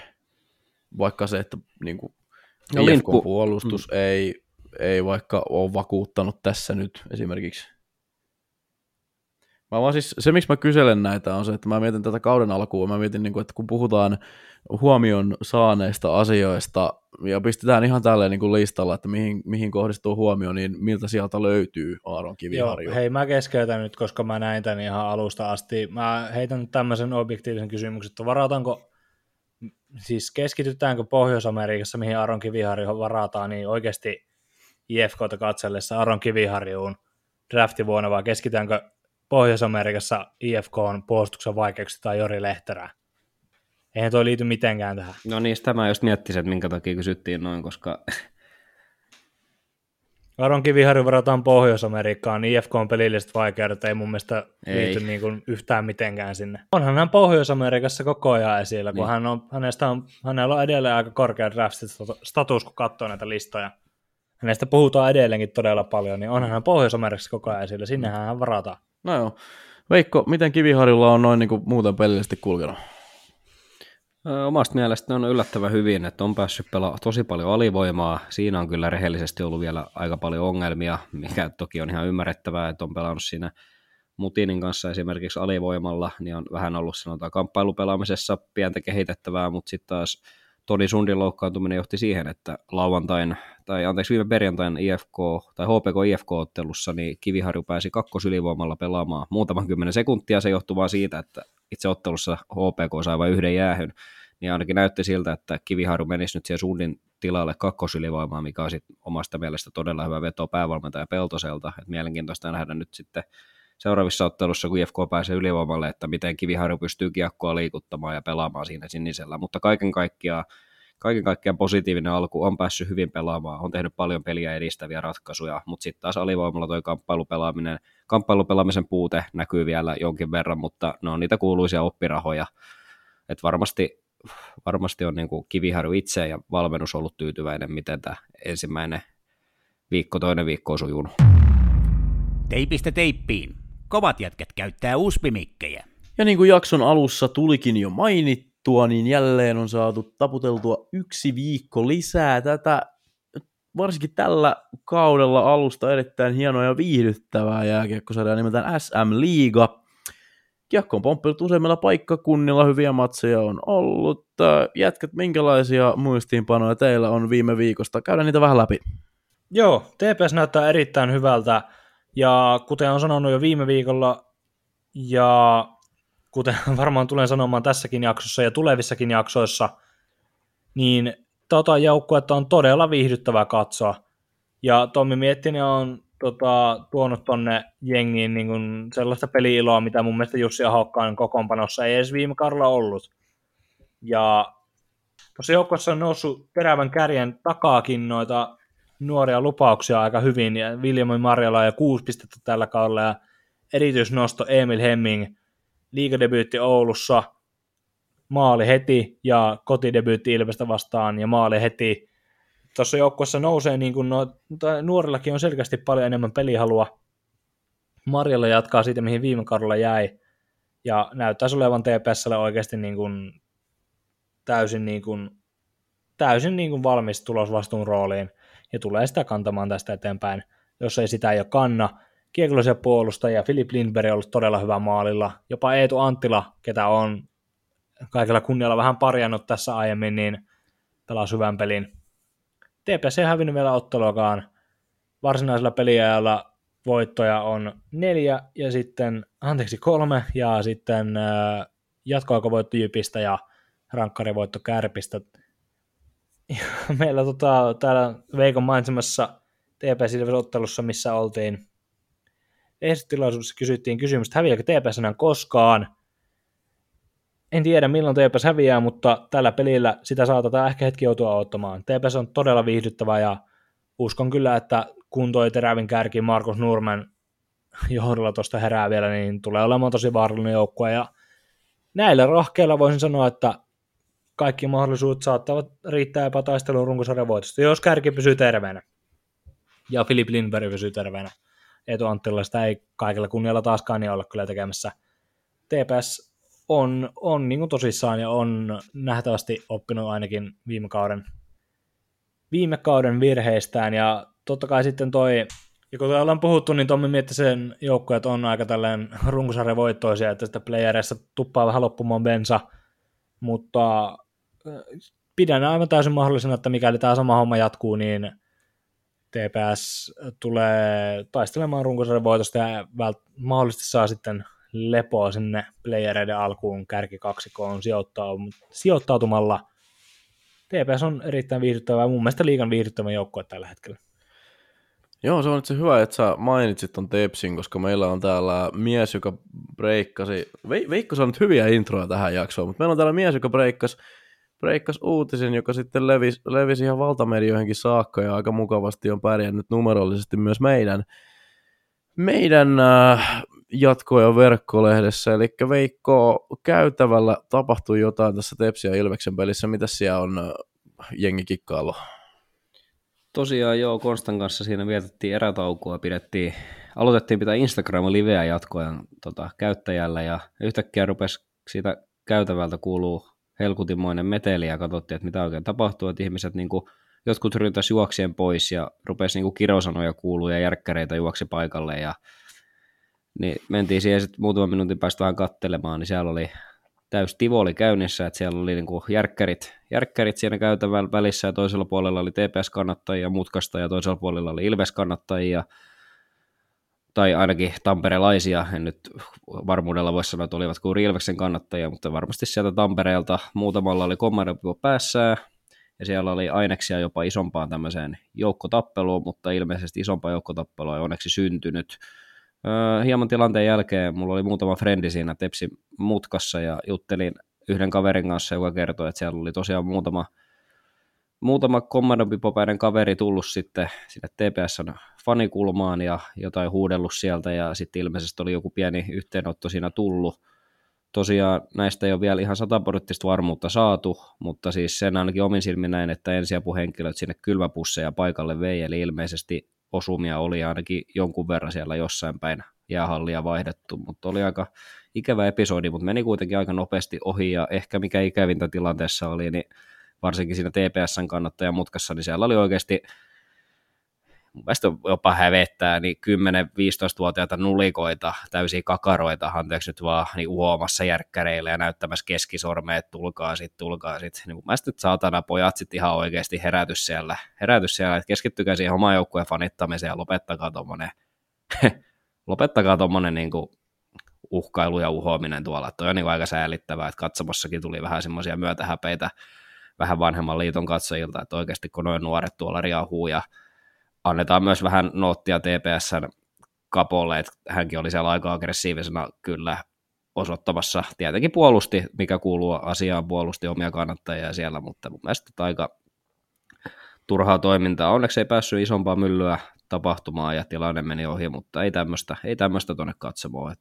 Speaker 1: vaikka se, että niin kuin,
Speaker 2: No
Speaker 1: no,
Speaker 2: Lindbo-
Speaker 1: puolustus mm. ei, ei vaikka ole vakuuttanut tässä nyt esimerkiksi. Mä vaan siis, se, miksi mä kyselen näitä, on se, että mä mietin tätä kauden alkuun, mä mietin, niin kuin, että kun puhutaan huomion saaneista asioista, ja pistetään ihan tälleen niin kuin listalla, että mihin, mihin kohdistuu huomio, niin miltä sieltä löytyy Aaron Kiviharju?
Speaker 3: Joo, hei mä keskeytän nyt, koska mä näin tämän ihan alusta asti. Mä heitän nyt tämmöisen objektiivisen kysymyksen, että varataanko, siis keskitytäänkö Pohjois-Amerikassa, mihin Aaron Kiviharju varataan, niin oikeasti IFKta katsellessa Aaron Kiviharjuun draftivuonna, vai keskitytäänkö Pohjois-Amerikassa IFK on puolustuksen vaikeuksia tai Jori Lehterää. Eihän toi liity mitenkään tähän.
Speaker 2: No niin, sitä mä just miettisin, että minkä takia kysyttiin noin, koska
Speaker 3: Aron Kiviharju varataan Pohjois-Amerikkaan, niin IFK on pelilliset vaikeudet ei mun mielestä
Speaker 2: Ei.
Speaker 3: liity niin kuin yhtään mitenkään sinne. Onhan hän Pohjois-Amerikassa koko ajan esillä, kun
Speaker 2: Niin.
Speaker 3: hän on, hänestä on, hänellä on edelleen aika korkea draft status, kun katsoo näitä listoja. Hänestä puhutaan edelleenkin todella paljon, niin onhan hän Pohjois-Amerikassa koko ajan esillä, sinnehän hän varataan.
Speaker 1: No joo. Veikko, miten Kiviharjulla on noin niin kuin muuten pelillisesti kulkenut?
Speaker 2: Omasta mielestä on yllättävän hyvin, että on päässyt pelaamaan tosi paljon alivoimaa. Siinä on kyllä rehellisesti ollut vielä aika paljon ongelmia, mikä toki on ihan ymmärrettävää, että on pelannut siinä Mutinin kanssa esimerkiksi alivoimalla, niin on vähän ollut sanotaan kamppailupelaamisessa pientä kehitettävää, mutta sitten taas Toni Sundin loukkaantuminen johti siihen, että lauantain, tai anteeksi viime perjantain IFK, tai HPK IFK-ottelussa, niin Kiviharju pääsi kakkosylivoimalla pelaamaan muutaman kymmenen sekuntia, se johtui vaan siitä, että itse ottelussa HPK sai vain yhden jäähyn, niin ainakin näytti siltä, että Kiviharju menisi nyt siihen Sundin tilalle kakkosylivoimaan, mikä on sit omasta mielestä todella hyvä veto päävalmentaja Peltoselta, että mielenkiintoista nähdä nyt sitten seuraavissa ottelussa, kun IFK pääsee ylivoimalle, että miten Kiviharju pystyy kiekkoa liikuttamaan ja pelaamaan siinä sinisellä, mutta kaiken kaikkiaan kaiken kaikkiaan positiivinen alku, on päässyt hyvin pelaamaan, on tehnyt paljon peliä edistäviä ratkaisuja, mutta sitten taas alivoimalla toi kamppailupelaaminen, kamppailupelaamisen puute näkyy vielä jonkin verran, mutta ne on niitä kuuluisia oppirahoja, että varmasti, varmasti on niin kuin Kiviharju itse ja valmennus ollut tyytyväinen, miten tämä ensimmäinen viikko, toinen viikko on sujunut.
Speaker 4: Teipistä teippiin. Kovat jätket käyttää uspimikkejä.
Speaker 1: Ja niin kuin jakson alussa tulikin jo mainittua, niin jälleen on saatu taputeltua yksi viikko lisää tätä varsinkin tällä kaudella alusta erittäin hienoa ja viihdyttävää jääkiekkosarjaa nimeltään SM Liiga. Kiekko on pomppinut useimmilla paikkakunnilla, hyviä matseja on ollut. Jätkät, minkälaisia muistiinpanoja teillä on viime viikosta? Käydään niitä vähän läpi.
Speaker 3: Joo, TPS näyttää erittäin hyvältä, ja kuten on sanonut jo viime viikolla, ja kuten varmaan tulen sanomaan tässäkin jaksossa ja tulevissakin jaksoissa, niin tota joukkuetta on todella viihdyttävää katsoa. Ja Tommi Miettinen on tota, tuonut tonne jengiin niin kuin sellaista peliiloa, mitä mun mielestä Jussi Ahokkaan kokoonpanossa ei edes viime kaudella ollut. Ja tuossa joukkueessa on noussut terävän kärjen takaakin noita nuoria lupauksia aika hyvin, ja Viljami Marjala ja kuusi pistettä tällä kaudella, ja erityisnosto Emil Hemming, liigadebyytti Oulussa, maali heti, ja kotidebyytti Ilvestä vastaan, ja maali heti. Tuossa joukkueessa nousee, niin kuin no, nuorillakin on selkeästi paljon enemmän pelihalua. Marjalla jatkaa siitä, mihin viime kaudella jäi, ja näyttäisi olevan TPSlle oikeasti niin kuin täysin, niin kuin, täysin niin kuin valmis tulosvastuun rooliin ja tulee sitä kantamaan tästä eteenpäin, jos ei sitä jo kanna. Kiekollisia puolustajia, Filip Lindberg on ollut todella hyvä maalilla, jopa Eetu Anttila, ketä on kaikella kunnialla vähän parjannut tässä aiemmin, niin pelasi hyvän pelin. TPS ei hävinnyt vielä otteluakaan. Varsinaisella peliajalla voittoja on neljä ja sitten, anteeksi kolme, ja sitten äh, jatkoaikavoitto Jypistä ja rankkarivoitto Kärpistä ja meillä tota, täällä Veikon mainitsemassa TPS ottelussa, missä oltiin esitilaisuudessa kysyttiin kysymystä, häviääkö TPS enää koskaan? En tiedä milloin TPS häviää, mutta tällä pelillä sitä saatetaan ehkä hetki joutua ottamaan. TPS on todella viihdyttävä ja uskon kyllä, että kun toi terävin kärki Markus Nurmen johdolla tuosta herää vielä, niin tulee olemaan tosi vaarallinen joukkue ja näillä rohkeilla voisin sanoa, että kaikki mahdollisuudet saattavat riittää jopa taistelun runkosarjan voitosta, jos kärki pysyy terveenä. Ja Filip Lindberg pysyy terveenä. Eetu Anttila sitä ei kaikilla kunnialla taaskaan niin olla kyllä tekemässä. TPS on, on niin tosissaan ja on nähtävästi oppinut ainakin viime kauden, viime kauden virheistään ja totta kai sitten toi ja kun ollaan puhuttu, niin Tommi Miettisen joukkueet on aika tällainen runkosarjan voittoisia, että sitä playereissa tuppaa vähän loppumaan bensa, mutta pidän aivan täysin mahdollisena, että mikäli tämä sama homma jatkuu, niin TPS tulee taistelemaan runkosarjan voitosta ja vält- mahdollisesti saa sitten lepoa sinne playereiden alkuun kärkikaksikoon sijoittautumalla. TPS on erittäin viihdyttävä, mun mielestä liigan viihdyttävä joukkue tällä hetkellä.
Speaker 1: Joo, se on itse hyvä, että sä mainitsit ton Tepsin, koska meillä on täällä mies, joka breikkasi, Ve- Veikko saa nyt hyviä introja tähän jaksoon, mutta meillä on täällä mies, joka breikkasi breikkas uutisen, joka sitten levisi, levisi ihan valtamedioihinkin saakka ja aika mukavasti on pärjännyt numerollisesti myös meidän, meidän äh, jatko- ja verkkolehdessä. Eli Veikko, käytävällä tapahtui jotain tässä Tepsi ja Ilveksen pelissä. Mitä siellä on äh, jengi kikkailu?
Speaker 2: Tosiaan joo, Konstan kanssa siinä vietettiin erätaukoa, pidettiin, aloitettiin pitää Instagram-liveä jatkoja tota, käyttäjällä ja yhtäkkiä rupesi siitä käytävältä kuuluu helkutimoinen meteli ja katsottiin, että mitä oikein tapahtuu, että ihmiset niin kuin, jotkut ryntäs juoksien pois ja rupesi niin kuin kirosanoja kuuluu ja järkkäreitä juoksi paikalle ja niin mentiin siihen sitten muutaman minuutin päästä vähän kattelemaan, niin siellä oli täys tivoli käynnissä, että siellä oli niin kuin järkkärit, järkkärit siinä käytävällä välissä ja toisella puolella oli TPS-kannattajia mutkasta ja toisella puolella oli Ilves-kannattajia tai ainakin tamperelaisia, en nyt varmuudella voi sanoa, että olivat kuin Ilveksen kannattajia, mutta varmasti sieltä Tampereelta muutamalla oli kommandopipo päässään, ja siellä oli aineksia jopa isompaan tämmöiseen joukkotappeluun, mutta ilmeisesti isompaa joukkotappelua ei onneksi syntynyt. Öö, hieman tilanteen jälkeen mulla oli muutama frendi siinä Tepsi mutkassa ja juttelin yhden kaverin kanssa, joka kertoi, että siellä oli tosiaan muutama muutama kommandopipopäinen kaveri tullut sitten sinne TPSn fanikulmaan ja jotain huudellut sieltä ja sitten ilmeisesti oli joku pieni yhteenotto siinä tullut. Tosiaan näistä ei ole vielä ihan sataprosenttista varmuutta saatu, mutta siis sen ainakin omin silmin näin, että ensiapuhenkilöt sinne kylmäpusseja paikalle vei, eli ilmeisesti osumia oli ainakin jonkun verran siellä jossain päin jäähallia vaihdettu, mutta oli aika ikävä episodi, mutta meni kuitenkin aika nopeasti ohi ja ehkä mikä ikävintä tilanteessa oli, niin varsinkin siinä TPSn kannattajan mutkassa, niin siellä oli oikeasti mun mielestä jopa hävettää, niin 10-15-vuotiaita nulikoita, täysiä kakaroita, anteeksi nyt vaan, niin uomassa järkkäreillä ja näyttämässä keskisormeet, tulkaa sit, tulkaa sit. Niin mun mielestä nyt saatana pojat sitten ihan oikeasti herätys siellä, herätys siellä, että keskittykää siihen oman joukkueen fanittamiseen ja lopettakaa tommonen, lopettakaa tommonen niin kuin uhkailu ja uhoaminen tuolla. Toi on niin aika säällittävää, että katsomossakin tuli vähän semmoisia myötähäpeitä vähän vanhemman liiton katsojilta, että oikeasti kun noin nuoret tuolla riahuu ja annetaan myös vähän noottia TPSn kapolle, että hänkin oli siellä aika aggressiivisena kyllä osoittamassa. Tietenkin puolusti, mikä kuuluu asiaan, puolusti omia kannattajia siellä, mutta mun mielestä aika turhaa toimintaa. Onneksi ei päässyt isompaa myllyä tapahtumaan ja tilanne meni ohi, mutta ei tämmöistä ei tämmöistä tuonne katsomaan.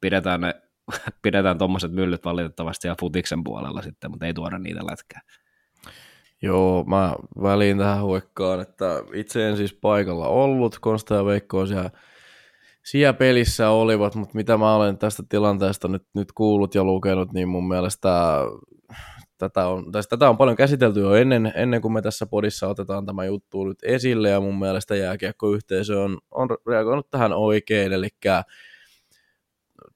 Speaker 2: Pidetään ne pidetään tuommoiset myllyt valitettavasti siellä futiksen puolella sitten, mutta ei tuoda niitä lätkää.
Speaker 1: Joo, mä väliin tähän huikkaan, että itse en siis paikalla ollut, Konsta ja Veikko on siellä, siellä pelissä olivat, mutta mitä mä olen tästä tilanteesta nyt, nyt kuullut ja lukenut, niin mun mielestä tätä on, tai tätä on paljon käsitelty jo ennen, ennen kuin me tässä podissa otetaan tämä juttu nyt esille, ja mun mielestä jääkiekkoyhteisö on, on reagoinut tähän oikein, eli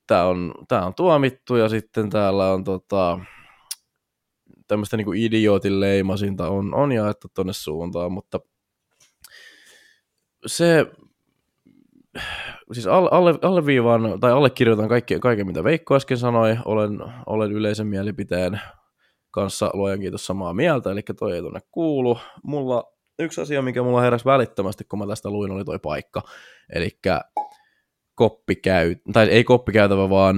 Speaker 1: tämä on, tämä on tuomittu, ja sitten täällä on tota, tämmöistä niin idiootin leimasinta on, on jaettu tuonne suuntaan, mutta se, siis alle, alle, alleviivaan tai allekirjoitan kaikki, kaiken, mitä Veikko äsken sanoi, olen, olen yleisen mielipiteen kanssa luojan kiitos samaa mieltä, eli toi ei tuonne kuulu. Mulla yksi asia, mikä mulla heräsi välittömästi, kun mä tästä luin, oli toi paikka, eli koppikäy, tai ei koppikäytävä, vaan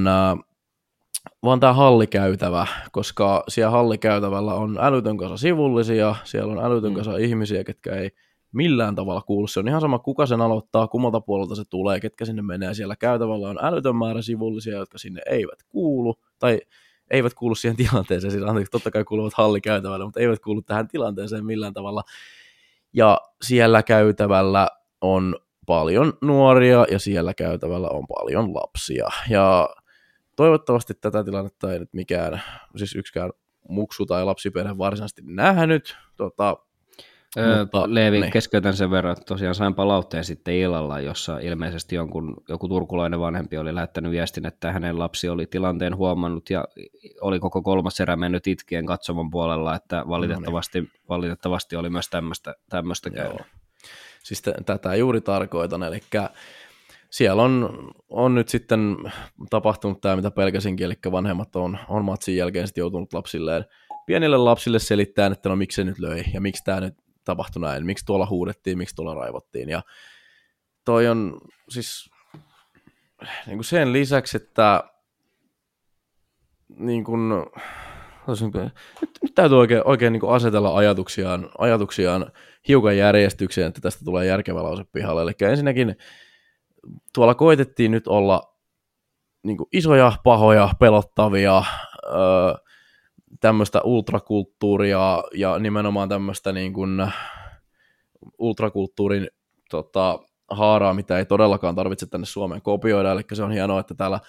Speaker 1: vaan tämä hallikäytävä, koska siellä hallikäytävällä on älytön kasa sivullisia, siellä on älytön mm. kasa mm. ihmisiä, ketkä ei millään tavalla kuulu. Se on ihan sama, kuka sen aloittaa, kummalta puolelta se tulee, ketkä sinne menee. Siellä käytävällä on älytön määrä sivullisia, jotka sinne eivät kuulu, tai eivät kuulu siihen tilanteeseen, siis anteeksi, totta kai kuuluvat hallikäytävälle, mutta eivät kuulu tähän tilanteeseen millään tavalla. Ja siellä käytävällä on paljon nuoria ja siellä käytävällä on paljon lapsia. Ja toivottavasti tätä tilannetta ei nyt mikään, siis yksikään muksu tai lapsiperhe varsinaisesti nähnyt. Tota,
Speaker 2: Öö, mutta, Leevi, niin. keskeytän sen verran, että tosiaan sain palautteen sitten illalla, jossa ilmeisesti jonkun, joku turkulainen vanhempi oli lähettänyt viestin, että hänen lapsi oli tilanteen huomannut ja oli koko kolmas erä mennyt itkien katsoman puolella, että valitettavasti, no niin. valitettavasti oli myös tämmöistä käynyt.
Speaker 1: Siis t- tätä juuri tarkoitan, eli siellä on, on nyt sitten tapahtunut tämä, mitä pelkäsinkin, eli vanhemmat on, on matsin jälkeen sitten joutunut lapsilleen, pienille lapsille selittämään, että no miksi se nyt löi ja miksi tämä nyt tapahtui näin, miksi tuolla huudettiin, miksi tuolla raivottiin ja toi on siis niin kuin sen lisäksi, että niin kuin, nyt, nyt täytyy oikein, oikein niin kuin asetella ajatuksiaan, ajatuksiaan hiukan järjestykseen, että tästä tulee järkevä lause pihalle. Eli ensinnäkin tuolla koitettiin nyt olla niin kuin isoja, pahoja, pelottavia, öö, tämmöistä ultrakulttuuria ja nimenomaan tämmöistä niin kuin ultrakulttuurin tota, haaraa, mitä ei todellakaan tarvitse tänne Suomeen kopioida, eli se on hienoa, että täällä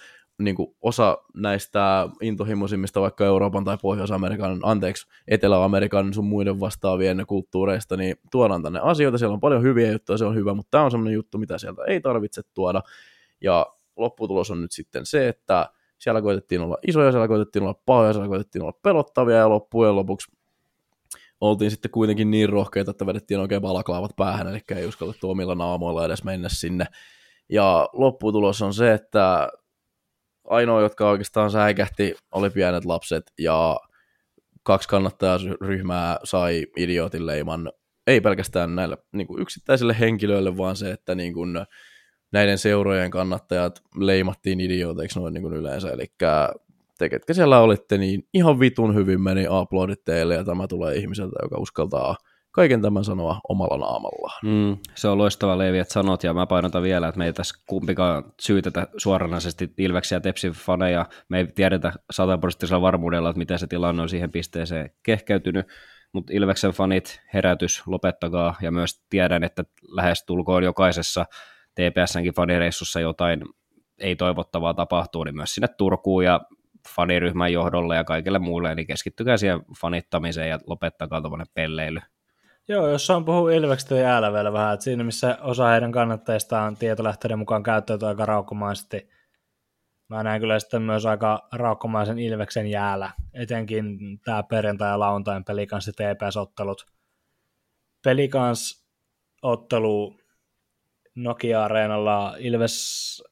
Speaker 1: niin kuin osa näistä intohimoisimmista vaikka Euroopan tai Pohjois-Amerikan, anteeksi, Etelä-Amerikan sun muiden vastaavien kulttuureista, niin tuodaan tänne asioita, siellä on paljon hyviä juttuja, se on hyvä, mutta tämä on semmoinen juttu, mitä sieltä ei tarvitse tuoda, ja lopputulos on nyt sitten se, että siellä koitettiin olla isoja, siellä koitettiin olla pahoja, siellä koitettiin olla pelottavia, ja loppujen lopuksi oltiin sitten kuitenkin niin rohkeita, että vedettiin oikein balaklaavat päähän, eli ei uskallettu omilla naamoilla edes mennä sinne. Ja lopputulos on se, että ainoa, jotka oikeastaan säikähti, oli pienet lapset, ja kaksi kannattajaryhmää sai idiootin leiman, ei pelkästään näille niin kuin yksittäisille henkilöille, vaan se, että niin kuin, näiden seurojen kannattajat leimattiin idiooteiksi noin niin kuin yleensä, eli te, ketkä siellä olitte, niin ihan vitun hyvin meni aplodit teille, ja tämä tulee ihmiseltä, joka uskaltaa kaiken tämän sanoa omalla naamallaan.
Speaker 2: Mm, se on loistava Leevi, että sanot, ja mä painotan vielä, että me ei tässä kumpikaan syytetä suoranaisesti Ilveksiä ja Tepsin faneja. Me ei tiedetä sataprosenttisella varmuudella, että miten se tilanne on siihen pisteeseen kehkeytynyt, mutta Ilveksen fanit, herätys, lopettakaa, ja myös tiedän, että lähes tulkoon jokaisessa TPSnkin fanireissussa jotain ei toivottavaa tapahtuu, niin myös sinne Turkuun ja faniryhmän johdolle ja kaikille muille, niin keskittykää siihen fanittamiseen ja lopettakaa tuommoinen pelleily.
Speaker 3: Joo, jos on puhuu Ilveksestä jäällä vielä vähän, että siinä missä osa heidän kannattajistaan tietolähteiden mukaan käyttäytyy aika raukkomaisesti, mä näen kyllä sitten myös aika raukkomaisen Ilveksen jäällä, etenkin tämä perjantai- ja lauantain pelikanssi TPS-ottelut. Pelikans-ottelu Nokia-areenalla Ilves,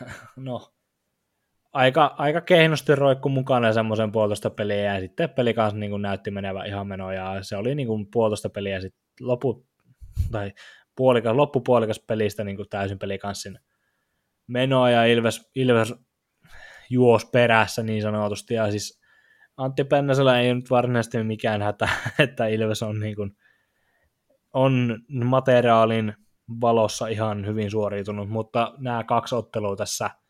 Speaker 3: no aika, aika kehnosti roikku mukana semmoisen puolitoista peliä ja sitten peli kanssa niin näytti menevä ihan menoa ja se oli niin kuin puolitoista peliä ja sitten lopu, tai puolikas, loppupuolikas pelistä niin kuin täysin pelikanssin menoa ja Ilves, Ilves juos perässä niin sanotusti. Ja siis Antti Pennasella ei nyt varsinaisesti mikään hätä, että Ilves on, niin kuin, on materiaalin valossa ihan hyvin suoriutunut, mutta nämä kaksi ottelua tässä –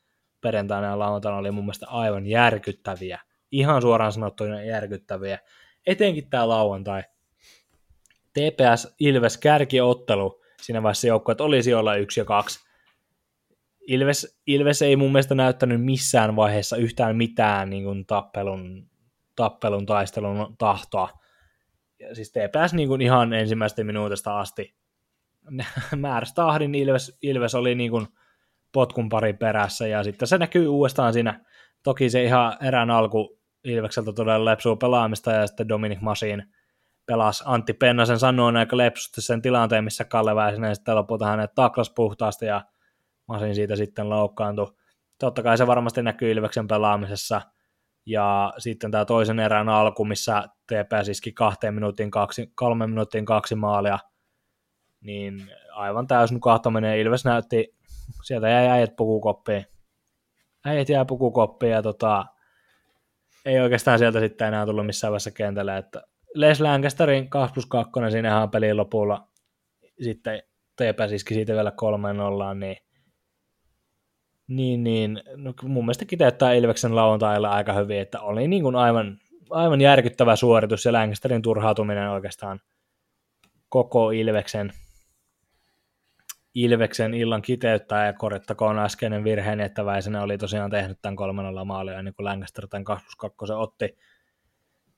Speaker 3: perjantaina ja lauantaina oli mun mielestä aivan järkyttäviä. Ihan suoraan sanottuna järkyttäviä. Etenkin tämä lauantai. TPS Ilves kärkiottelu siinä vaiheessa joukkueet olisi olla yksi ja kaksi. Ilves, Ilves ei mun mielestä näyttänyt missään vaiheessa yhtään mitään niin kuin tappelun, tappelun, taistelun tahtoa. Ja siis TPS niin kuin ihan ensimmäistä minuutista asti määrästä tahdin Ilves, Ilves oli niin kuin potkun pari perässä, ja sitten se näkyy uudestaan siinä, toki se ihan erään alku Ilvekseltä todella lepsuu pelaamista, ja sitten Dominic Masin pelasi Antti Pennasen sanoen aika lepsusti sen tilanteen, missä Kalle Väisänen sitten lopulta hänet taklas puhtaasti, ja Masin siitä sitten loukkaantui. Totta kai se varmasti näkyy Ilveksen pelaamisessa, ja sitten tämä toisen erään alku, missä TPS iski kahteen minuutin kaksi, kolme minuutin kaksi maalia, niin aivan täysin nukahtaminen. Ilves näytti sieltä jäi äijät pukukoppiin. Äijät jää pukukoppiin ja tota, ei oikeastaan sieltä sitten enää tullut missään vaiheessa kentällä, että Les Lancasterin 2 plus 2 siinä ihan pelin lopulla sitten TPS iski siitä vielä kolmeen nollaan, niin niin, niin no, mun mielestä kiteyttää Ilveksen lauantailla aika hyvin, että oli niin kuin aivan, aivan järkyttävä suoritus ja Lancasterin turhautuminen oikeastaan koko Ilveksen Ilveksen illan kiteyttää ja korjattakoon äskeinen virheeni, että Väisenä oli tosiaan tehnyt tämän 3 maalia ennen kuin Lancaster tämän 2 plus 2 otti.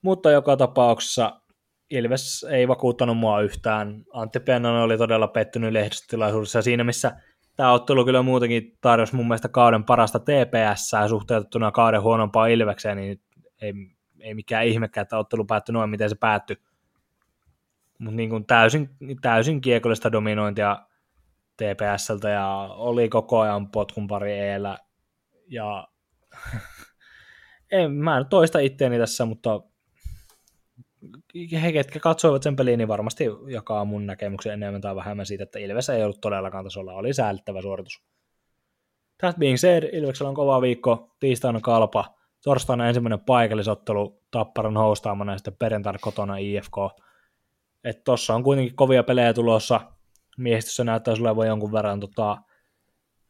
Speaker 3: Mutta joka tapauksessa Ilves ei vakuuttanut mua yhtään. Antti Pennonen oli todella pettynyt lehdistötilaisuudessa siinä, missä tämä ottelu kyllä muutenkin tarjosi mun mielestä kauden parasta TPS suhteutettuna kauden huonompaa Ilvekseen, niin ei, ei mikään ihmekään, että ottelu päättyi noin, miten se päättyi. Mutta niin täysin, täysin kiekollista dominointia TPSltä ja oli koko ajan potkun pari eellä. Ja en, mä en toista itteeni tässä, mutta he, ketkä katsoivat sen peliin, niin varmasti jakaa mun näkemyksen enemmän tai vähemmän siitä, että Ilves ei ollut todellakaan tasolla. Oli säällittävä suoritus. That being said, Ilveksellä on kova viikko, tiistaina kalpa, torstaina ensimmäinen paikallisottelu Tapparan hostaamana ja sitten perjantaina kotona IFK. Että tossa on kuitenkin kovia pelejä tulossa. Miehistössä näyttää sulle voi jonkun verran tota,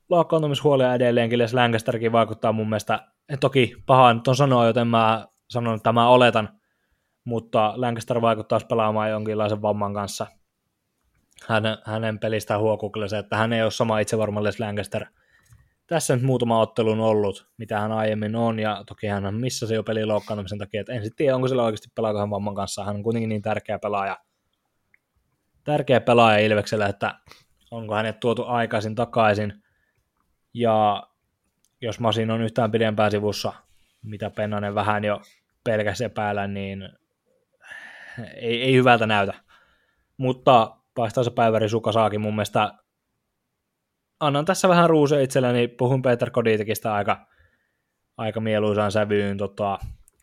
Speaker 3: loukkaantumishuolia edelleenkin, ja Lancasterkin vaikuttaa mun mielestä, toki paha nyt on sanoa, joten mä sanon, että mä oletan, mutta Lancaster vaikuttaa pelaamaan jonkinlaisen vamman kanssa. Hänen, hänen pelistään huokuu kyllä se, että hän ei ole sama itsevarmalle Lancaster. Tässä nyt muutama ottelu on ollut, mitä hän aiemmin on, ja toki hän missä se jo peli loukkaantumisen takia, että en sitten tiedä, onko sillä oikeasti pelaako hän vamman kanssa. Hän on kuitenkin niin tärkeä pelaaja, tärkeä pelaaja Ilveksellä, että onko hänet tuotu aikaisin takaisin. Ja jos Masin on yhtään pidempään sivussa, mitä Pennanen vähän jo pelkäs epäillä, niin ei, ei hyvältä näytä. Mutta paistaa se päiväri saakin mun mielestä. Annan tässä vähän ruusia itselleni, puhun Peter Koditekistä aika, aika mieluisaan sävyyn tota,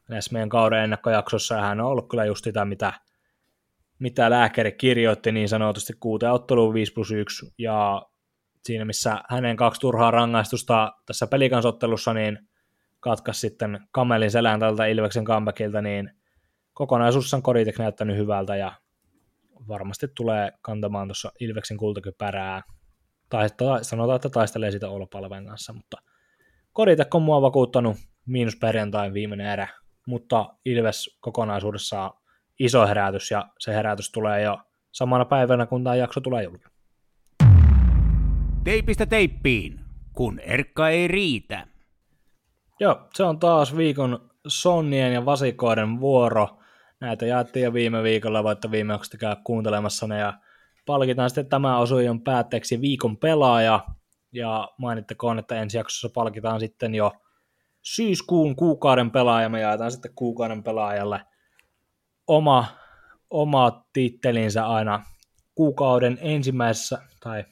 Speaker 3: näissä meidän kauden ennakkojaksossa, ja hän on ollut kyllä just sitä, mitä, mitä lääkäri kirjoitti niin sanotusti kuuteen otteluun 5 plus 1, ja siinä missä hänen kaksi turhaa rangaistusta tässä pelikansottelussa, niin katkas sitten Kamelin selän tältä Ilveksen comebackilta, niin kokonaisuudessaan Koditek näyttänyt hyvältä ja varmasti tulee kantamaan tuossa Ilveksen kultakypärää. Tai, tai sanotaan, että taistelee sitä Olopalven kanssa, mutta Koditek on mua vakuuttanut miinus perjantain viimeinen erä, mutta Ilves kokonaisuudessaan iso herätys ja se herätys tulee jo samana päivänä, kun tämä jakso tulee julki.
Speaker 4: Teipistä teippiin, kun Erkka ei riitä.
Speaker 3: Joo, se on taas viikon Sonnien ja Vasikoiden vuoro. Näitä jaettiin jo viime viikolla, voitte viimeksi käydä kuuntelemassa ne ja palkitaan sitten tämä osuuden päätteeksi viikon pelaaja. Ja mainittakoon, että ensi jaksossa palkitaan sitten jo syyskuun kuukauden pelaaja. Me jaetaan sitten kuukauden pelaajalle oma, oma tittelinsä aina kuukauden ensimmäisessä tai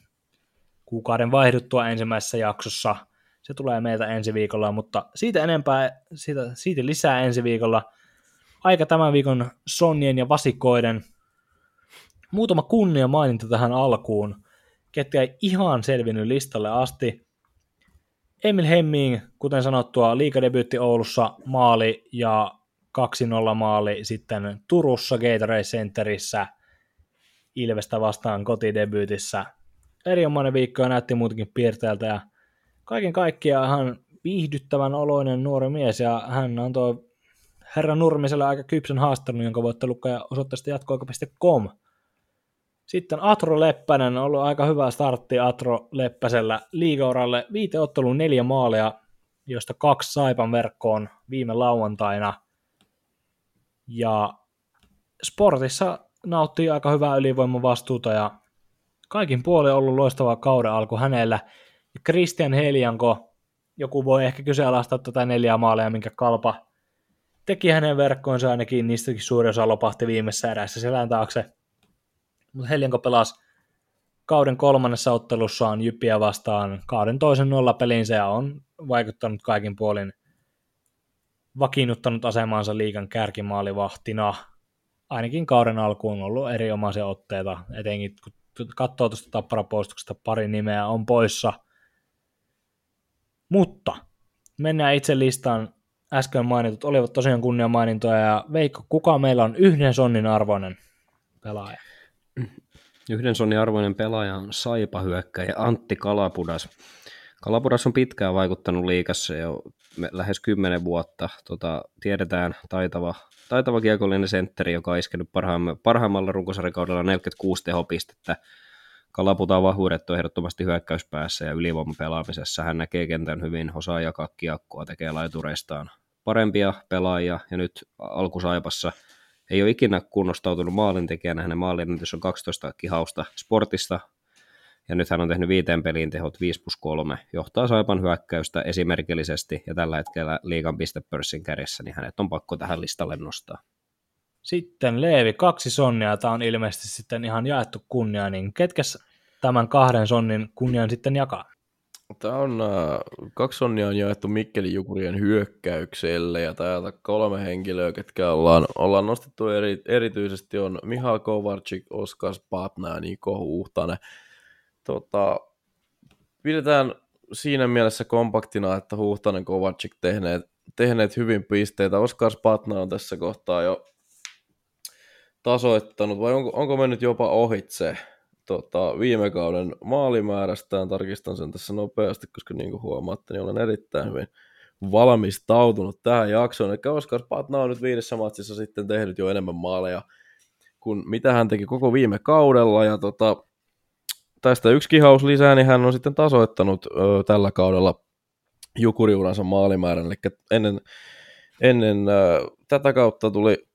Speaker 3: kuukauden vaihduttua ensimmäisessä jaksossa. Se tulee meiltä ensi viikolla, mutta siitä enempää, siitä, siitä lisää ensi viikolla. Aika tämän viikon Sonnien ja Vasikoiden. Muutama kunnia maininta tähän alkuun, ketkä ei ihan selvinnyt listalle asti. Emil Hemming, kuten sanottua, liikadebyytti Oulussa maali ja 2-0 maali sitten Turussa Gatorade Centerissä Ilvestä vastaan kotidebyytissä erinomainen viikko ja näytti muutenkin piirteeltä ja kaiken kaikkiaan hän viihdyttävän oloinen nuori mies ja hän antoi herra Nurmiselle aika kypsän haastattelun, jonka voitte lukea osoitteesta jatkoaika.com. Sitten Atro Leppänen on ollut aika hyvä startti Atro Leppäsellä liigauralle. Viite otteluun neljä maalia, josta kaksi Saipan verkkoon viime lauantaina. Ja Sportissa nauttii aika hyvää ylivoimavastuuta ja kaikin puolin ollut loistava kauden alku hänellä. Christian Helianko, joku voi ehkä kyseenalaistaa tätä neljää maalia, minkä kalpa teki hänen verkkoonsa ainakin, niistäkin suurin osa lopahti viimeisessä erässä selän taakse. Mutta Helianko pelasi kauden kolmannessa ottelussaan Jyppiä vastaan kauden toisen nollapelinsä ja on vaikuttanut kaikin puolin vakiinnuttanut asemaansa liikan kärkimaalivahtina. Ainakin kauden alkuun on ollut erinomaisia otteita, etenkin kun katsoo tuosta tapparapoistuksesta pari nimeä on poissa. Mutta mennään itse listaan. Äsken mainitut olivat tosiaan kunnia mainintoja ja Veikko, kuka meillä on yhden sonnin arvoinen pelaaja?
Speaker 2: Yhden sonnin arvoinen pelaaja on Saipa hyökkäjä Antti Kalapudas. Kalapudas on pitkään vaikuttanut liikassa jo lähes kymmenen vuotta. Tota, tiedetään taitava, taitava kiekollinen sentteri, joka on iskenyt parhaimmalla runkosarikaudella 46 tehopistettä. Kalaputaan vahvuudet on ehdottomasti hyökkäyspäässä ja ylivoimapelaamisessa. Hän näkee kentän hyvin, osaa jakaa kiekkoa, tekee laitureistaan parempia pelaajia ja nyt alkusaipassa ei ole ikinä kunnostautunut maalintekijänä. Hänen maalinennätys on 12 kihausta sportista, ja nyt hän on tehnyt viiteen peliin tehot 5 plus 3, johtaa Saipan hyökkäystä esimerkillisesti ja tällä hetkellä liigan pistepörssin kärjessä, niin hänet on pakko tähän listalle nostaa.
Speaker 3: Sitten Leevi, kaksi sonnia, tämä on ilmeisesti sitten ihan jaettu kunnia, niin ketkä tämän kahden sonnin kunnian sitten jakaa?
Speaker 1: Tämä on, äh, kaksi sonnia on jaettu Mikkelin Jukurien hyökkäykselle ja täältä kolme henkilöä, ketkä ollaan, ollaan nostettu eri, erityisesti on Mihal Kovarczyk, Oskar Spatna ja Niko Huhtanen. Tota, pidetään siinä mielessä kompaktina, että Huhtanen Kovarczyk tehneet, tehneet hyvin pisteitä. Oskar Spatna on tässä kohtaa jo tasoittanut, vai onko, onko mennyt jopa ohitse tota, viime kauden maalimäärästään. Tarkistan sen tässä nopeasti, koska niin kuin huomaatte, niin olen erittäin hyvin valmistautunut tähän jaksoon. Eli Oskar Patna on nyt viidessä matsissa sitten tehnyt jo enemmän maaleja kuin mitä hän teki koko viime kaudella. Ja tota, tästä yksi kihaus lisää, niin hän on sitten tasoittanut ö, tällä kaudella jukuriuransa maalimäärän. Eli ennen, ennen ö, tätä kautta tuli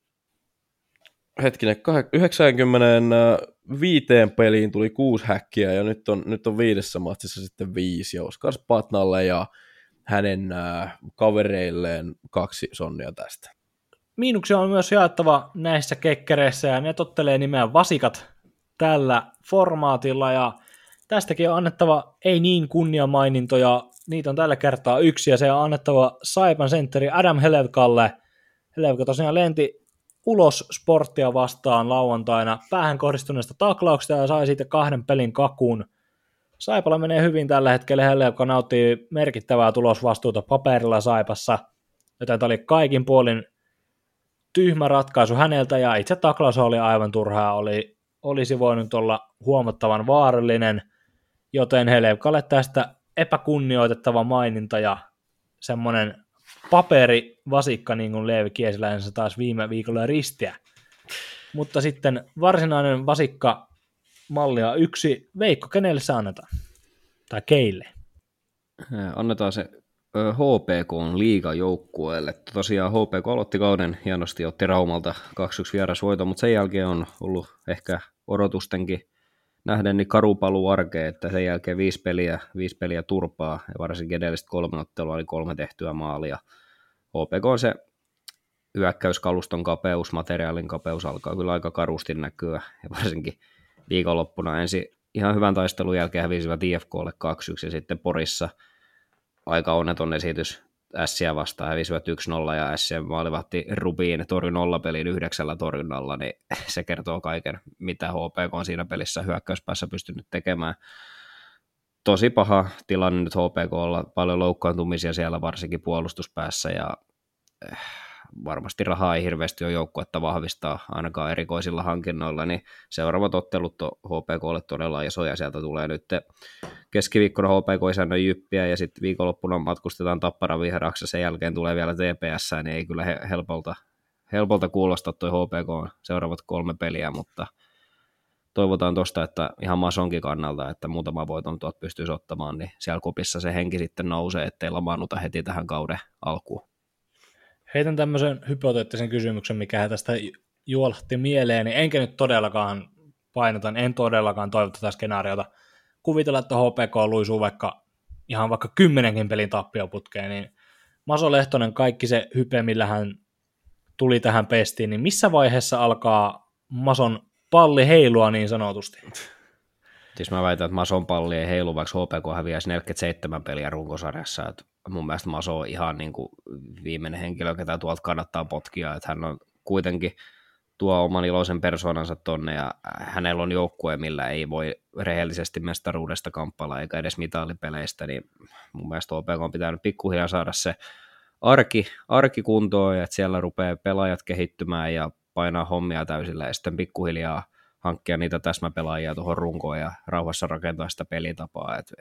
Speaker 1: hetkinen, 95 peliin tuli kuusi häkkiä ja nyt on, nyt on viidessä matsissa sitten viisi ja Oskar Spatnalle ja hänen äh, kavereilleen kaksi sonnia tästä.
Speaker 3: Miinuksia on myös jaettava näissä kekkereissä ja ne tottelee nimeä vasikat tällä formaatilla ja tästäkin on annettava ei niin kunniamainintoja, niitä on tällä kertaa yksi ja se on annettava Saipan sentteri Adam Helevkalle. Helevka tosiaan lenti ulos sporttia vastaan lauantaina päähän kohdistuneesta taklauksesta ja sai siitä kahden pelin kakun. Saipala menee hyvin tällä hetkellä Helle, joka nauttii merkittävää tulosvastuuta paperilla Saipassa, joten tämä oli kaikin puolin tyhmä ratkaisu häneltä ja itse taklaus oli aivan turhaa, oli, olisi voinut olla huomattavan vaarallinen, joten Helevkalle tästä epäkunnioitettava maininta ja semmoinen paperi vasikka, niin kuin Leevi Kiesiläinen taas viime viikolla ristiä. Mutta sitten varsinainen vasikka mallia yksi. Veikko, kenelle se annetaan? Tai keille?
Speaker 2: Annetaan se HPK on liigajoukkueelle. Tosiaan HPK aloitti kauden hienosti, otti Raumalta 2-1 vierasvoito, mutta sen jälkeen on ollut ehkä odotustenkin nähden niin karu arkeen, että sen jälkeen viisi peliä, viisi peliä turpaa ja varsinkin edellistä kolme ottelua oli kolme tehtyä maalia. OPK on se hyökkäyskaluston kapeus, materiaalin kapeus alkaa kyllä aika karusti näkyä ja varsinkin viikonloppuna ensin ihan hyvän taistelun jälkeen hävisivät IFKlle 2-1 ja sitten Porissa aika onneton esitys Ässiä vastaan hävisivät 1-0 ja Ässiä maalivahti Rubiin torjui nollapeliin yhdeksällä torjunnalla, niin se kertoo kaiken, mitä HPK on siinä pelissä hyökkäyspäässä pystynyt tekemään. Tosi paha tilanne nyt HPKlla, paljon loukkaantumisia siellä varsinkin puolustuspäässä ja eh, varmasti rahaa ei hirveästi ole joukkuetta vahvistaa ainakaan erikoisilla hankinnoilla, niin seuraavat ottelut on HPKlle todella isoja. Sieltä tulee nyt keskiviikkona HPK isännön jyppiä ja sitten viikonloppuna matkustetaan Tappara viheraksi sen jälkeen tulee vielä TPS, niin ei kyllä helpolta, helpolta kuulosta tuo HPK seuraavat kolme peliä, mutta toivotaan tuosta, että ihan Masonkin kannalta, että muutama voiton tuot pystyisi ottamaan, niin siellä kupissa se henki sitten nousee, ettei lamaannuta heti tähän kauden alkuun.
Speaker 3: Heitän tämmöisen hypoteettisen kysymyksen, mikä tästä juolahti mieleen, niin enkä nyt todellakaan painotan, en todellakaan toivo tätä skenaariota. Kuvitella, että HPK luisuu vaikka ihan vaikka kymmenenkin pelin tappioputkeen, niin Maso Lehtonen, kaikki se hype, millä hän tuli tähän pestiin, niin missä vaiheessa alkaa Mason palli heilua niin sanotusti?
Speaker 2: Siis mä väitän, että Mason palli ei heilu, vaikka HPK häviäisi 47 peliä runkosarjassa. Että mun mielestä Maso on ihan niin kuin viimeinen henkilö, ketä tuolta kannattaa potkia. Että hän on kuitenkin tuo oman iloisen persoonansa tonne ja hänellä on joukkue, millä ei voi rehellisesti mestaruudesta kamppailla eikä edes mitallipeleistä, niin mun mielestä OPK on pitänyt pikkuhiljaa saada se arki, arki kuntoon että siellä rupeaa pelaajat kehittymään ja painaa hommia täysillä ja sitten pikkuhiljaa hankkia niitä täsmäpelaajia tuohon runkoon ja rauhassa rakentaa sitä pelitapaa. Et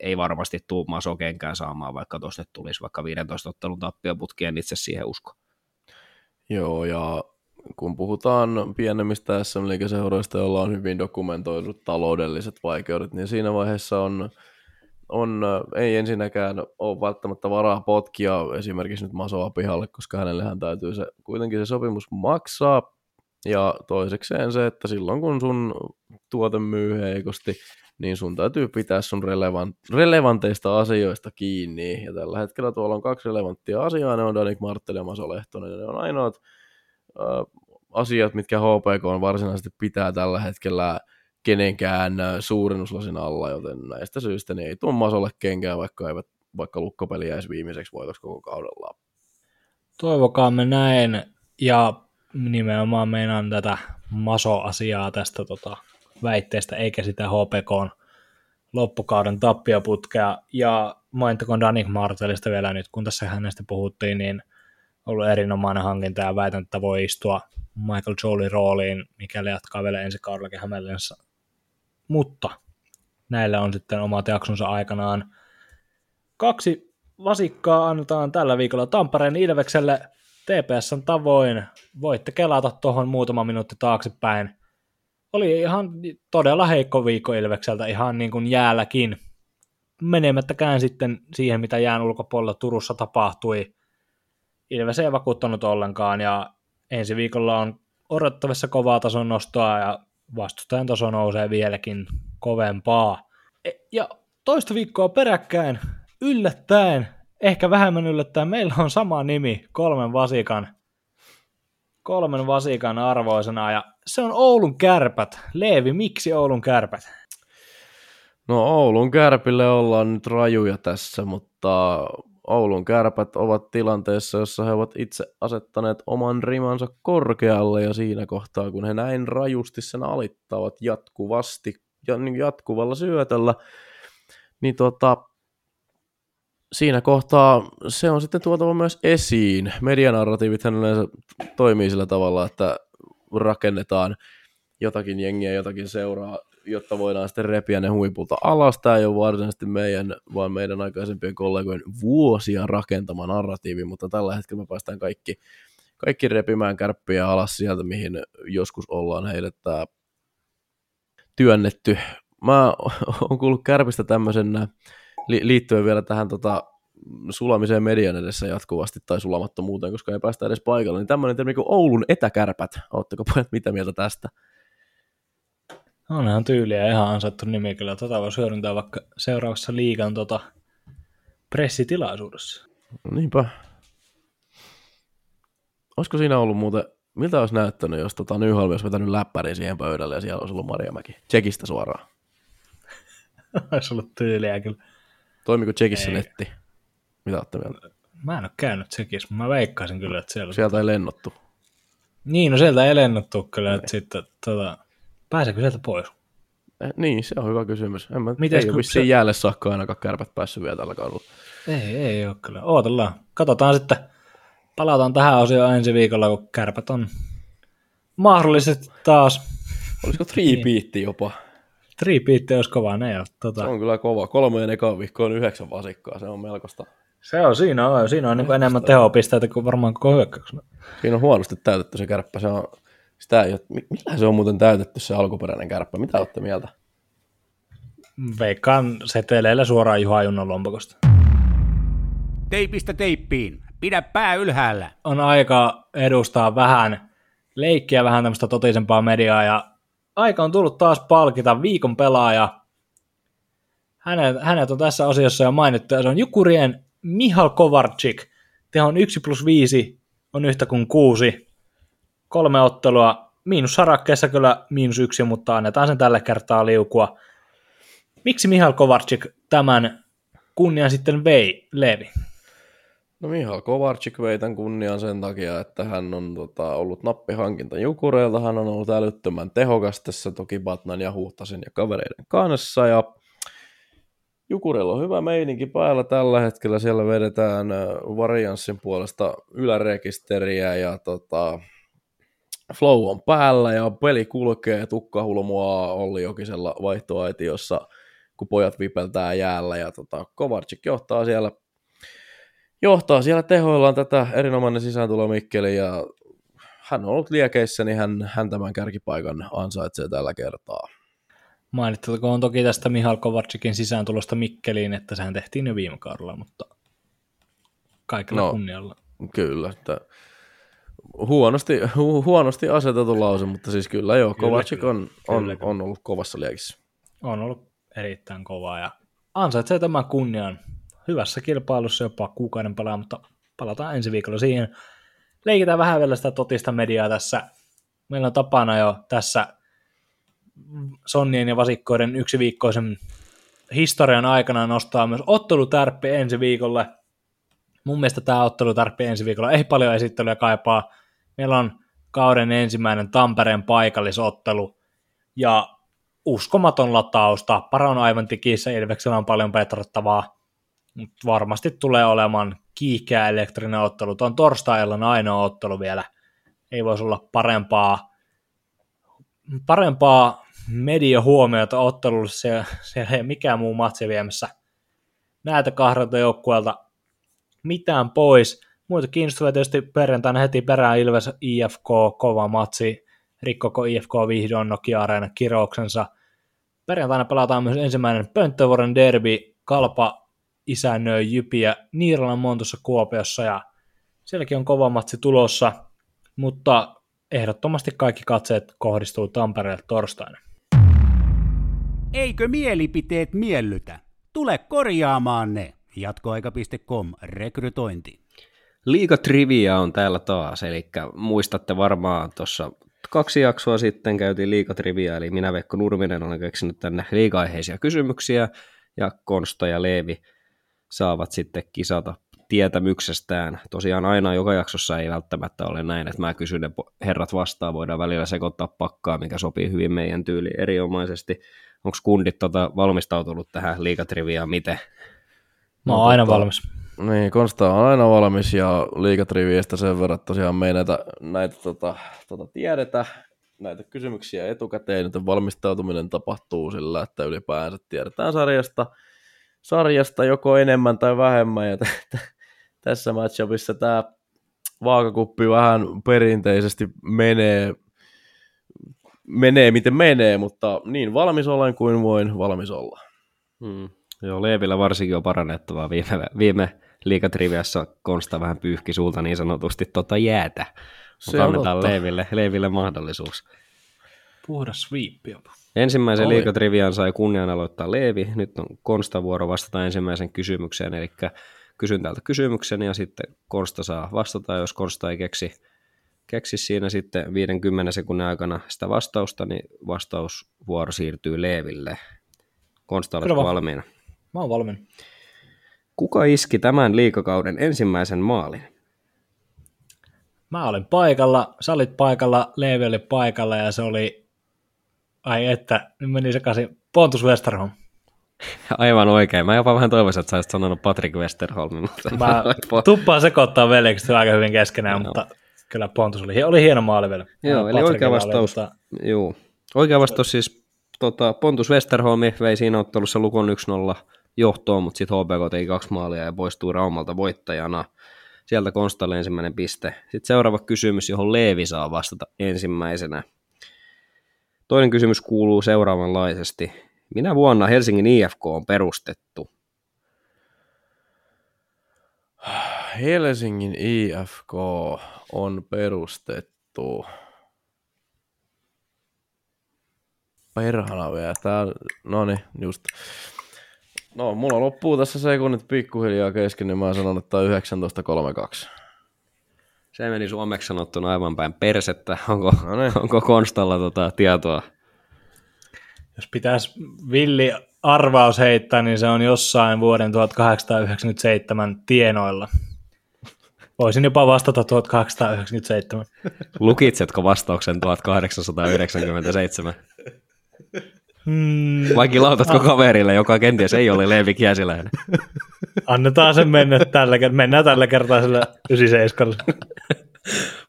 Speaker 2: ei varmasti tuu Maso kenkään saamaan, vaikka tuossa nyt tulisi vaikka 15 ottelun tappioputki, en itse siihen usko.
Speaker 1: Joo, ja kun puhutaan pienemmistä sm liikeseuroista joilla on hyvin dokumentoidut taloudelliset vaikeudet, niin siinä vaiheessa on, on ei ensinnäkään ole välttämättä varaa potkia esimerkiksi nyt Masoa pihalle, koska hänellehän täytyy se, kuitenkin se sopimus maksaa, ja toisekseen se, että silloin kun sun tuote myy heikosti, niin sun täytyy pitää sun relevant, relevanteista asioista kiinni. Ja tällä hetkellä tuolla on kaksi relevanttia asiaa, ne on Danik Martel ja Maso Lehtonen, ne on ainoat äh, asiat, mitkä HPK on varsinaisesti pitää tällä hetkellä kenenkään suurennuslasin alla, joten näistä syistä niin ei tuon Masolle kenkään, vaikka, eivät, vaikka lukkopeli jäisi viimeiseksi voitoksi koko kaudella.
Speaker 3: Toivokaamme näin, ja nimenomaan meinaan tätä Maso-asiaa tästä tota, väitteestä, eikä sitä HPK loppukauden tappioputkea. Ja mainittakoon Danik Martelista vielä nyt, kun tässä hänestä puhuttiin, niin ollut erinomainen hankinta ja väitän, että voi istua Michael Jolie rooliin, mikäli jatkaa vielä ensi kaudellakin Hämeenlinnassa. Mutta näillä on sitten omat jaksonsa aikanaan. Kaksi vasikkaa annetaan tällä viikolla Tampereen Ilvekselle TPSn tavoin. Voitte kelata tuohon muutama minuutti taaksepäin. Oli ihan todella heikko viikko Ilvekseltä, ihan niin kuin jäälläkin. Menemättäkään sitten siihen, mitä jään ulkopuolella Turussa tapahtui. Ilves ei vakuuttanut ollenkaan ja ensi viikolla on odottavissa kovaa tason nostoa ja vastustajan taso nousee vieläkin kovempaa. E, ja toista viikkoa peräkkäin yllättäen, ehkä vähemmän yllättäen, meillä on sama nimi kolmen vasikan, kolmen vasikan arvoisena ja se on Oulun kärpät. Leevi, miksi Oulun kärpät?
Speaker 1: No Oulun kärpille ollaan nyt rajuja tässä, mutta Oulun kärpät ovat tilanteessa, jossa he ovat itse asettaneet oman rimansa korkealle ja siinä kohtaa, kun he näin rajusti sen alittavat jatkuvasti ja niin jatkuvalla syötöllä, niin tota, siinä kohtaa se on sitten tuotava myös esiin. Medianarratiivithan yleensä toimii sillä tavalla, että rakennetaan jotakin jengiä, jotakin seuraa jotta voidaan sitten repiä ne huipulta alas. Tämä ei ole varsinaisesti meidän, vaan meidän aikaisempien kollegojen vuosia rakentama narratiivi, mutta tällä hetkellä me päästään kaikki, kaikki repimään kärppiä alas sieltä, mihin joskus ollaan heidät tämä työnnetty. Mä oon kuullut kärpistä tämmöisen liittyen vielä tähän tota, sulamiseen median edessä jatkuvasti tai sulamattomuuteen, koska ei päästä edes paikalle, niin tämmöinen termi kuin Oulun etäkärpät. Oletteko pojat mitä mieltä tästä?
Speaker 3: On ihan tyyliä ihan ansaittu nimi kyllä. Tota voisi hyödyntää vaikka seuraavassa liigan tota pressitilaisuudessa.
Speaker 1: No niinpä. Olisiko siinä ollut muuten, miltä olisi näyttänyt, jos tota Nyholm olisi vetänyt läppärin siihen pöydälle ja siellä olisi ollut Marjamäki? Tsekistä suoraan.
Speaker 3: olisi ollut tyyliä kyllä.
Speaker 1: Toimiko Tsekissä ei. netti? Mitä olette mieltä?
Speaker 3: Mä en ole käynyt Tsekissä, mutta mä veikkaisin kyllä, että siellä...
Speaker 1: Sieltä ei lennottu.
Speaker 3: Niin, no sieltä ei lennottu kyllä, ei. että sitten tota, Pääseekö sieltä pois?
Speaker 1: Eh, niin, se on hyvä kysymys. En mä, Mites, ei ole vissiin se... jäälle saakka ainakaan kärpät päässyt vielä tällä kaudella.
Speaker 3: Ei, ei ole kyllä. Ootellaan. Katsotaan sitten. Palataan tähän osioon ensi viikolla, kun kärpät on mahdollisesti taas.
Speaker 1: Olisiko tripiitti niin. jopa?
Speaker 3: Tripiitti olisi kova, ne jo. Tota...
Speaker 1: Se on kyllä kova. Kolmeen ekaan viikkoon yhdeksän vasikkaa, se on melkoista.
Speaker 3: Se on, siinä on, siinä on niin enemmän tehopisteitä kuin varmaan koko hyökkäyksellä.
Speaker 1: Siinä on huonosti täytetty se kärppä, se on sitä ei ole, millä se on muuten täytetty se alkuperäinen kärppä? Mitä olette mieltä?
Speaker 3: Veikkaan seteleillä suoraan Juha Junnan lompakosta.
Speaker 4: Teipistä teippiin. Pidä pää ylhäällä.
Speaker 3: On aika edustaa vähän leikkiä, vähän tämmöistä totisempaa mediaa ja aika on tullut taas palkita viikon pelaaja. Hänet, hänet on tässä osiossa jo mainittu ja se on Jukurien Mihal Kovarczyk. Tehon 1 plus 5 on yhtä kuin 6 kolme ottelua, miinus sarakkeessa kyllä miinus yksi, mutta annetaan sen tällä kertaa liukua. Miksi Mihal Kovarczyk tämän kunnian sitten vei, Levi?
Speaker 1: No Mihal Kovarczyk vei tämän kunnian sen takia, että hän on tota, ollut nappihankinta Jukureilta, hän on ollut älyttömän tehokas tässä toki Batnan ja Huhtasen ja kavereiden kanssa, ja Jukurilla on hyvä meininki päällä tällä hetkellä, siellä vedetään varianssin puolesta ylärekisteriä ja tota, flow on päällä ja peli kulkee, tukka hulmua Olli Jokisella vaihtoaitiossa, kun pojat vipeltää jäällä ja tota, Kovarczyk johtaa siellä johtaa siellä tehoillaan tätä erinomainen sisääntulo Mikkeli ja hän on ollut liekeissä, niin hän, hän tämän kärkipaikan ansaitsee tällä kertaa.
Speaker 3: on toki tästä Mihal Kovarczykin sisääntulosta Mikkeliin, että sehän tehtiin jo viime kaudella, mutta kaikilla no, kunnialla.
Speaker 1: Kyllä, että huonosti, hu, huonosti asetettu lause, mutta siis kyllä joo, Kovacic on, on, kyllä, on ollut kovassa liekissä.
Speaker 3: On ollut erittäin kovaa ja ansaitsee tämän kunnian hyvässä kilpailussa jopa kuukauden palaa, mutta palataan ensi viikolla siihen. Leikitään vähän vielä sitä totista mediaa tässä. Meillä on tapana jo tässä Sonnien ja Vasikkoiden yksiviikkoisen historian aikana nostaa myös ottelutärppi ensi viikolle. Mun mielestä tämä ottelutärppi ensi viikolla ei paljon esittelyä kaipaa. Meillä on kauden ensimmäinen Tampereen paikallisottelu ja uskomaton lataus. Tappara on aivan tikissä, Ilveksellä on paljon petrattavaa, mutta varmasti tulee olemaan kiihkeä elektrinen ottelu. Tuon torstai ainoa ottelu vielä. Ei voisi olla parempaa, parempaa media huomiota ottelulle. Se, se ei mikään muu matsi viemässä näitä kahdelta joukkueelta mitään pois. Muita kiinnostavia tietysti perjantaina heti perään Ilves IFK, kova matsi, rikkoko IFK vihdoin Nokia Areena kirouksensa. Perjantaina pelataan myös ensimmäinen Pönttövuoren derby, Kalpa isännöi Jypiä Niiralan Montussa Kuopiossa ja sielläkin on kova matsi tulossa, mutta ehdottomasti kaikki katseet kohdistuu Tampereelle torstaina.
Speaker 4: Eikö mielipiteet miellytä? Tule korjaamaan ne. Jatkoaika.com rekrytointi.
Speaker 2: Liika trivia on täällä taas, eli muistatte varmaan tuossa kaksi jaksoa sitten käytiin liikatrivia, eli minä Veikko Nurminen olen keksinyt tänne liikaiheisia kysymyksiä, ja Konsta ja Leevi saavat sitten kisata tietämyksestään. Tosiaan aina joka jaksossa ei välttämättä ole näin, että mä kysyn ne herrat vastaan, voidaan välillä sekoittaa pakkaa, mikä sopii hyvin meidän tyyliin erinomaisesti. Onko kundit tota valmistautunut tähän liikatriviaan miten?
Speaker 3: Mä oon aina tota, valmis.
Speaker 1: Niin, Konsta on aina valmis ja liikatriviistä sen verran tosiaan me ei näitä, näitä tota, tota tiedetä, näitä kysymyksiä etukäteen, joten valmistautuminen tapahtuu sillä, että ylipäänsä tiedetään sarjasta, sarjasta joko enemmän tai vähemmän, ja t- t- tässä matchupissa tämä vaakakuppi vähän perinteisesti menee, menee miten menee, mutta niin valmis olen kuin voin valmis olla.
Speaker 2: Hmm. Joo, Leevillä varsinkin on parannettavaa. Viime, viime liikatriviassa Konsta vähän pyyhki suulta niin sanotusti tota jäätä. Se on annetaan Leeville, Leeville mahdollisuus.
Speaker 3: Puhdas sweep jopa.
Speaker 2: Ensimmäisen Oli. liikatrivian sai kunnian aloittaa Leevi. Nyt on Konsta vuoro vastata ensimmäisen kysymykseen, eli kysyn täältä kysymyksen ja sitten Konsta saa vastata. Jos Konsta ei keksi, keksi siinä sitten 50 sekunnin aikana sitä vastausta, niin vastausvuoro siirtyy Leeville. Konsta, oletko valmiina?
Speaker 3: Mä oon valmiina.
Speaker 2: Kuka iski tämän liikakauden ensimmäisen maalin?
Speaker 3: Mä olin paikalla, sä olit paikalla, Leevi oli paikalla ja se oli, ai että, nyt meni sekaisin, Pontus Westerholm.
Speaker 2: Aivan oikein. Mä jopa vähän toivoisin, että sä olisit sanonut Patrick Westerholm. Mutta
Speaker 3: mä tuppaan sekoittaa veljeksi aika hyvin keskenään, no. mutta kyllä Pontus oli, oli hieno maali vielä.
Speaker 2: Joo, eli oikea vastaus, mutta... juu. oikea vastaus siis tota, Pontus Westerholm vei siinä ottelussa lukon 1-0 johtoon, mutta sitten HPK teki kaksi maalia ja poistui Raumalta voittajana. Sieltä Konstalle ensimmäinen piste. Sitten seuraava kysymys, johon Leevi saa vastata ensimmäisenä. Toinen kysymys kuuluu seuraavanlaisesti. Minä vuonna Helsingin IFK on perustettu?
Speaker 1: Helsingin IFK on perustettu. Perhana vielä. Tää, no niin, just. No, mulla loppuu tässä sekunnit pikkuhiljaa kesken, niin mä sanon, että 19.32.
Speaker 2: Se meni suomeksi sanottuna aivan päin persettä. Onko, no niin. onko Konstalla tota tietoa?
Speaker 3: Jos pitäisi villi arvaus heittää, niin se on jossain vuoden 1897 tienoilla. Voisin jopa vastata 1897.
Speaker 2: Lukitsetko vastauksen 1897? Hmm. Vai kilautatko ah. kaverille, joka kenties ei ole Leevi Kiesiläinen?
Speaker 3: Annetaan sen mennä tällä kertaa. Mennään tällä kertaa sillä 97.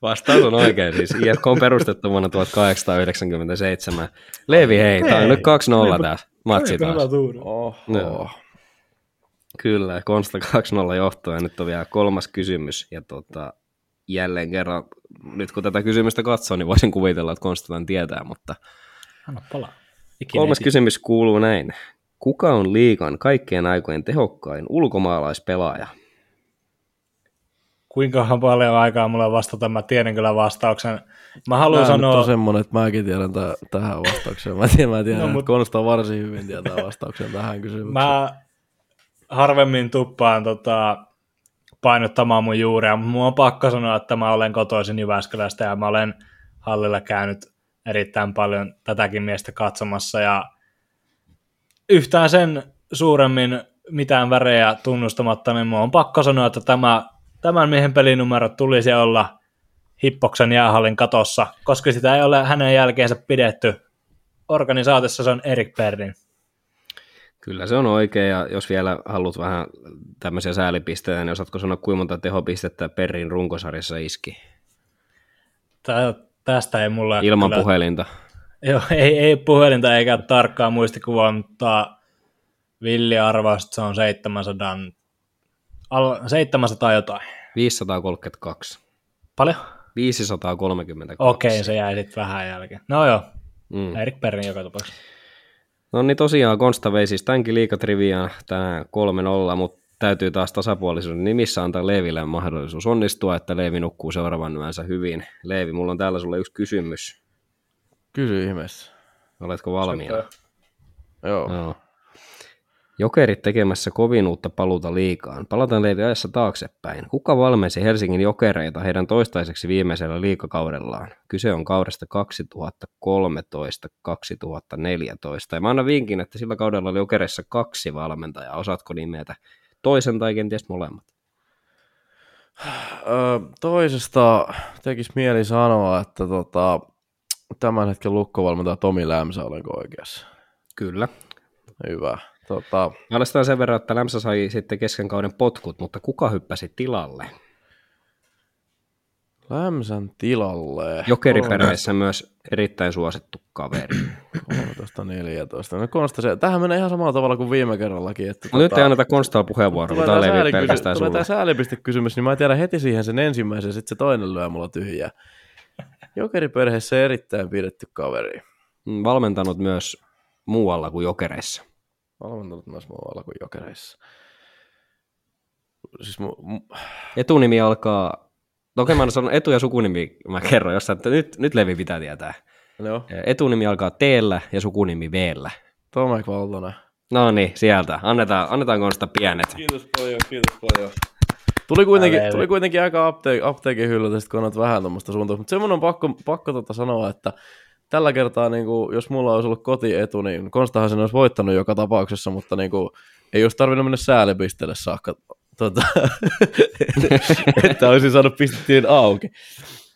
Speaker 2: Vastaus on oikein. Siis IFK on perustettu vuonna 1897. Leevi, hei, hei. tämä on nyt 2-0 tämä matsi taas.
Speaker 1: Oho. No.
Speaker 2: Kyllä, Konsta 2-0 johtoa ja nyt on vielä kolmas kysymys. Ja tota, jälleen kerran, nyt kun tätä kysymystä katsoo, niin voisin kuvitella, että Konsta tämän tietää, mutta...
Speaker 3: Anna palaa.
Speaker 2: Ikinä Kolmas kysymys kuuluu näin. Kuka on liikan kaikkien aikojen tehokkain ulkomaalaispelaaja?
Speaker 3: Kuinka paljon aikaa mulla vastata? Mä tiedän kyllä vastauksen. Mä haluan sanoa...
Speaker 1: on semmoinen, että mäkin tiedän t- tähän vastaukseen. Mä tiedän, mä tiedän no, mutta... Konsta varsin hyvin tietää vastauksen tähän kysymykseen.
Speaker 3: Mä harvemmin tuppaan tota, painottamaan mun juuria, mutta mun on pakko sanoa, että mä olen kotoisin Jyväskylästä ja mä olen hallilla käynyt erittäin paljon tätäkin miestä katsomassa ja yhtään sen suuremmin mitään värejä tunnustamatta, niin on pakko sanoa, että tämä, tämän miehen pelinumero tulisi olla Hippoksen jäähallin katossa, koska sitä ei ole hänen jälkeensä pidetty. Organisaatiossa se on Erik Perrin.
Speaker 2: Kyllä se on oikein, ja jos vielä haluat vähän tämmöisiä säälipisteitä, niin osaatko sanoa, kuinka monta tehopistettä Perrin runkosarjassa iski?
Speaker 3: Tää, tästä ei mulla...
Speaker 2: Ilman kyllä... puhelinta.
Speaker 3: Joo, ei, ei puhelinta eikä tarkkaa muistikuvaa, mutta Villi arvaa, että se on 700, 700 jotain.
Speaker 2: 532.
Speaker 3: Paljon?
Speaker 2: 532.
Speaker 3: Okei, se jäi sitten vähän jälkeen. No joo, mm. Erik Perrin joka tapauksessa.
Speaker 2: No niin tosiaan Konsta vei siis tämänkin liikatriviaan tänään 3-0, mutta täytyy taas tasapuolisuuden nimissä antaa Leeville mahdollisuus onnistua, että Leevi nukkuu seuraavan yönsä hyvin. Leevi, mulla on täällä sulle yksi kysymys.
Speaker 1: Kysy ihmeessä.
Speaker 2: Oletko valmiina?
Speaker 1: Joo.
Speaker 2: Joo. Jokerit tekemässä kovin uutta paluuta liikaan. Palataan Leevi ajassa taaksepäin. Kuka valmensi Helsingin jokereita heidän toistaiseksi viimeisellä liikakaudellaan? Kyse on kaudesta 2013-2014. Ja mä annan vinkin, että sillä kaudella oli jokereissa kaksi valmentajaa. Osaatko nimetä toisen tai kenties molemmat?
Speaker 1: Öö, toisesta tekisi mieli sanoa, että tota, tämän hetken lukkovalmentaja Tomi Lämsä, olenko oikeassa?
Speaker 2: Kyllä.
Speaker 1: Hyvä. Tota...
Speaker 2: Alistaan sen verran, että Lämsä sai sitten kesken kauden potkut, mutta kuka hyppäsi tilalle?
Speaker 1: Lämsän tilalle.
Speaker 2: Jokeriperheessä myös erittäin suosittu kaveri.
Speaker 1: 13-14. No Konsta, se, tähän menee ihan samalla tavalla kuin viime kerrallakin. Että
Speaker 2: no, tota, nyt ei anneta Konstalla puheenvuoroa, mutta tämä levi pelkästään
Speaker 1: sulle. Tulee tämä säälipiste-kysymys, niin mä tiedän heti siihen sen ensimmäisen, sitten se toinen lyö mulla tyhjää. Jokeriperheessä erittäin pidetty kaveri.
Speaker 2: Mm, valmentanut myös muualla kuin jokereissa.
Speaker 1: Valmentanut myös muualla kuin jokereissa. Siis mu, mu...
Speaker 2: Etunimi alkaa, toki no mä sanon etu- ja sukunimi, mä kerron jossain, että nyt, nyt Levi pitää tietää.
Speaker 1: Joo.
Speaker 2: Etunimi alkaa t ja sukunimi v
Speaker 1: Tomek Valtonen.
Speaker 2: No niin, sieltä. Annetaan, annetaan Konsta pienet.
Speaker 1: Kiitos paljon, kiitos paljon. Tuli kuitenkin, tuli kuitenkin aika apteek, apteekin hyllyltä, kun on vähän tuommoista suuntaa. Mutta semmoinen on pakko, pakko tota sanoa, että tällä kertaa, niin kuin, jos mulla olisi ollut kotietu, niin Konstahan sen olisi voittanut joka tapauksessa, mutta niin kuin, ei olisi tarvinnut mennä säälipisteelle saakka, tota, että olisin saanut pistettiin auki.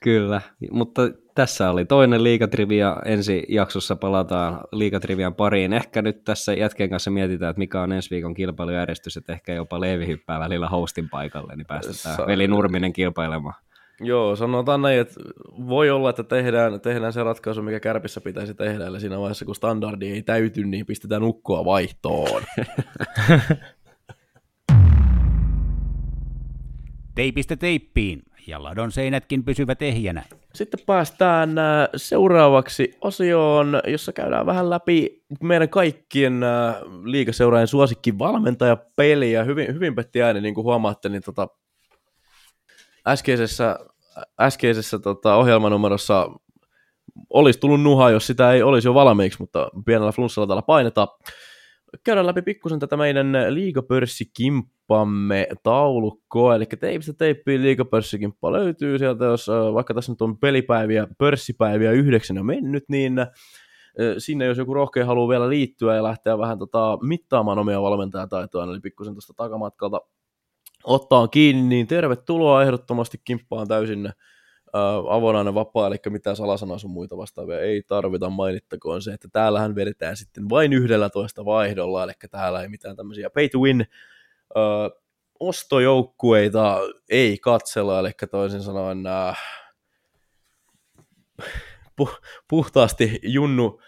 Speaker 2: Kyllä, mutta tässä oli toinen liikatrivia. Ensi jaksossa palataan liikatrivian pariin. Ehkä nyt tässä jätkeen kanssa mietitään, että mikä on ensi viikon kilpailujärjestys, että ehkä jopa Leevi hyppää välillä hostin paikalle, niin päästetään Sa- Veli Nurminen kilpailemaan.
Speaker 1: Joo, sanotaan näin, että voi olla, että tehdään, tehdään se ratkaisu, mikä kärpissä pitäisi tehdä, eli siinä vaiheessa, kun standardi ei täyty, niin pistetään ukkoa vaihtoon.
Speaker 4: Teipistä teippiin, ja ladon seinätkin pysyvät ehjänä.
Speaker 1: Sitten päästään äh, seuraavaksi osioon, jossa käydään vähän läpi meidän kaikkien äh, liikaseuraajien suosikki valmentajapeliä. Hyvin, hyvin petti ääni, niin kuin huomaatte, niin tota, äskeisessä, äskeisessä tota, ohjelmanumerossa olisi tullut nuha, jos sitä ei olisi jo valmiiksi, mutta pienellä flunssalla täällä painetaan. Käydään läpi pikkusen tätä meidän liigapörssikimppamme taulukkoa, eli teipistä teippiin liigapörssikimppa löytyy sieltä, jos vaikka tässä nyt on pelipäiviä, pörssipäiviä yhdeksän jo mennyt, niin sinne jos joku rohkea haluaa vielä liittyä ja lähteä vähän tota, mittaamaan omia valmentajataitoja, eli pikkusen tuosta takamatkalta ottaa kiinni, niin tervetuloa ehdottomasti kimppaan täysin avonainen vapaa, eli mitään salasanaa sun muita vastaavia ei tarvita, mainittakoon se, että täällähän vedetään sitten vain 11 vaihdolla, eli täällä ei mitään tämmöisiä pay to win äh, ostojoukkueita ei katsella, eli toisin sanoen äh, pu- puhtaasti junnu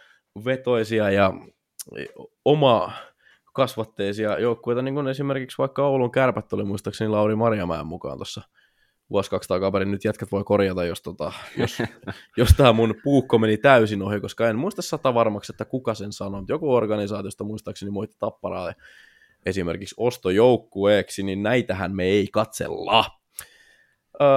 Speaker 1: vetoisia ja oma kasvatteisia joukkueita, niin kuin esimerkiksi vaikka Oulun kärpät oli muistaakseni Lauri Marjamäen mukaan tuossa vuosi kaksi takaperin. Nyt jätkät voi korjata, jos, tota, jos, jos tämä mun puukko meni täysin ohi, koska en muista sata varmaksi, että kuka sen sanoi. Joku organisaatiosta muistaakseni muitti Tapparaa esimerkiksi ostojoukkueeksi, niin näitähän me ei katsella. Öö,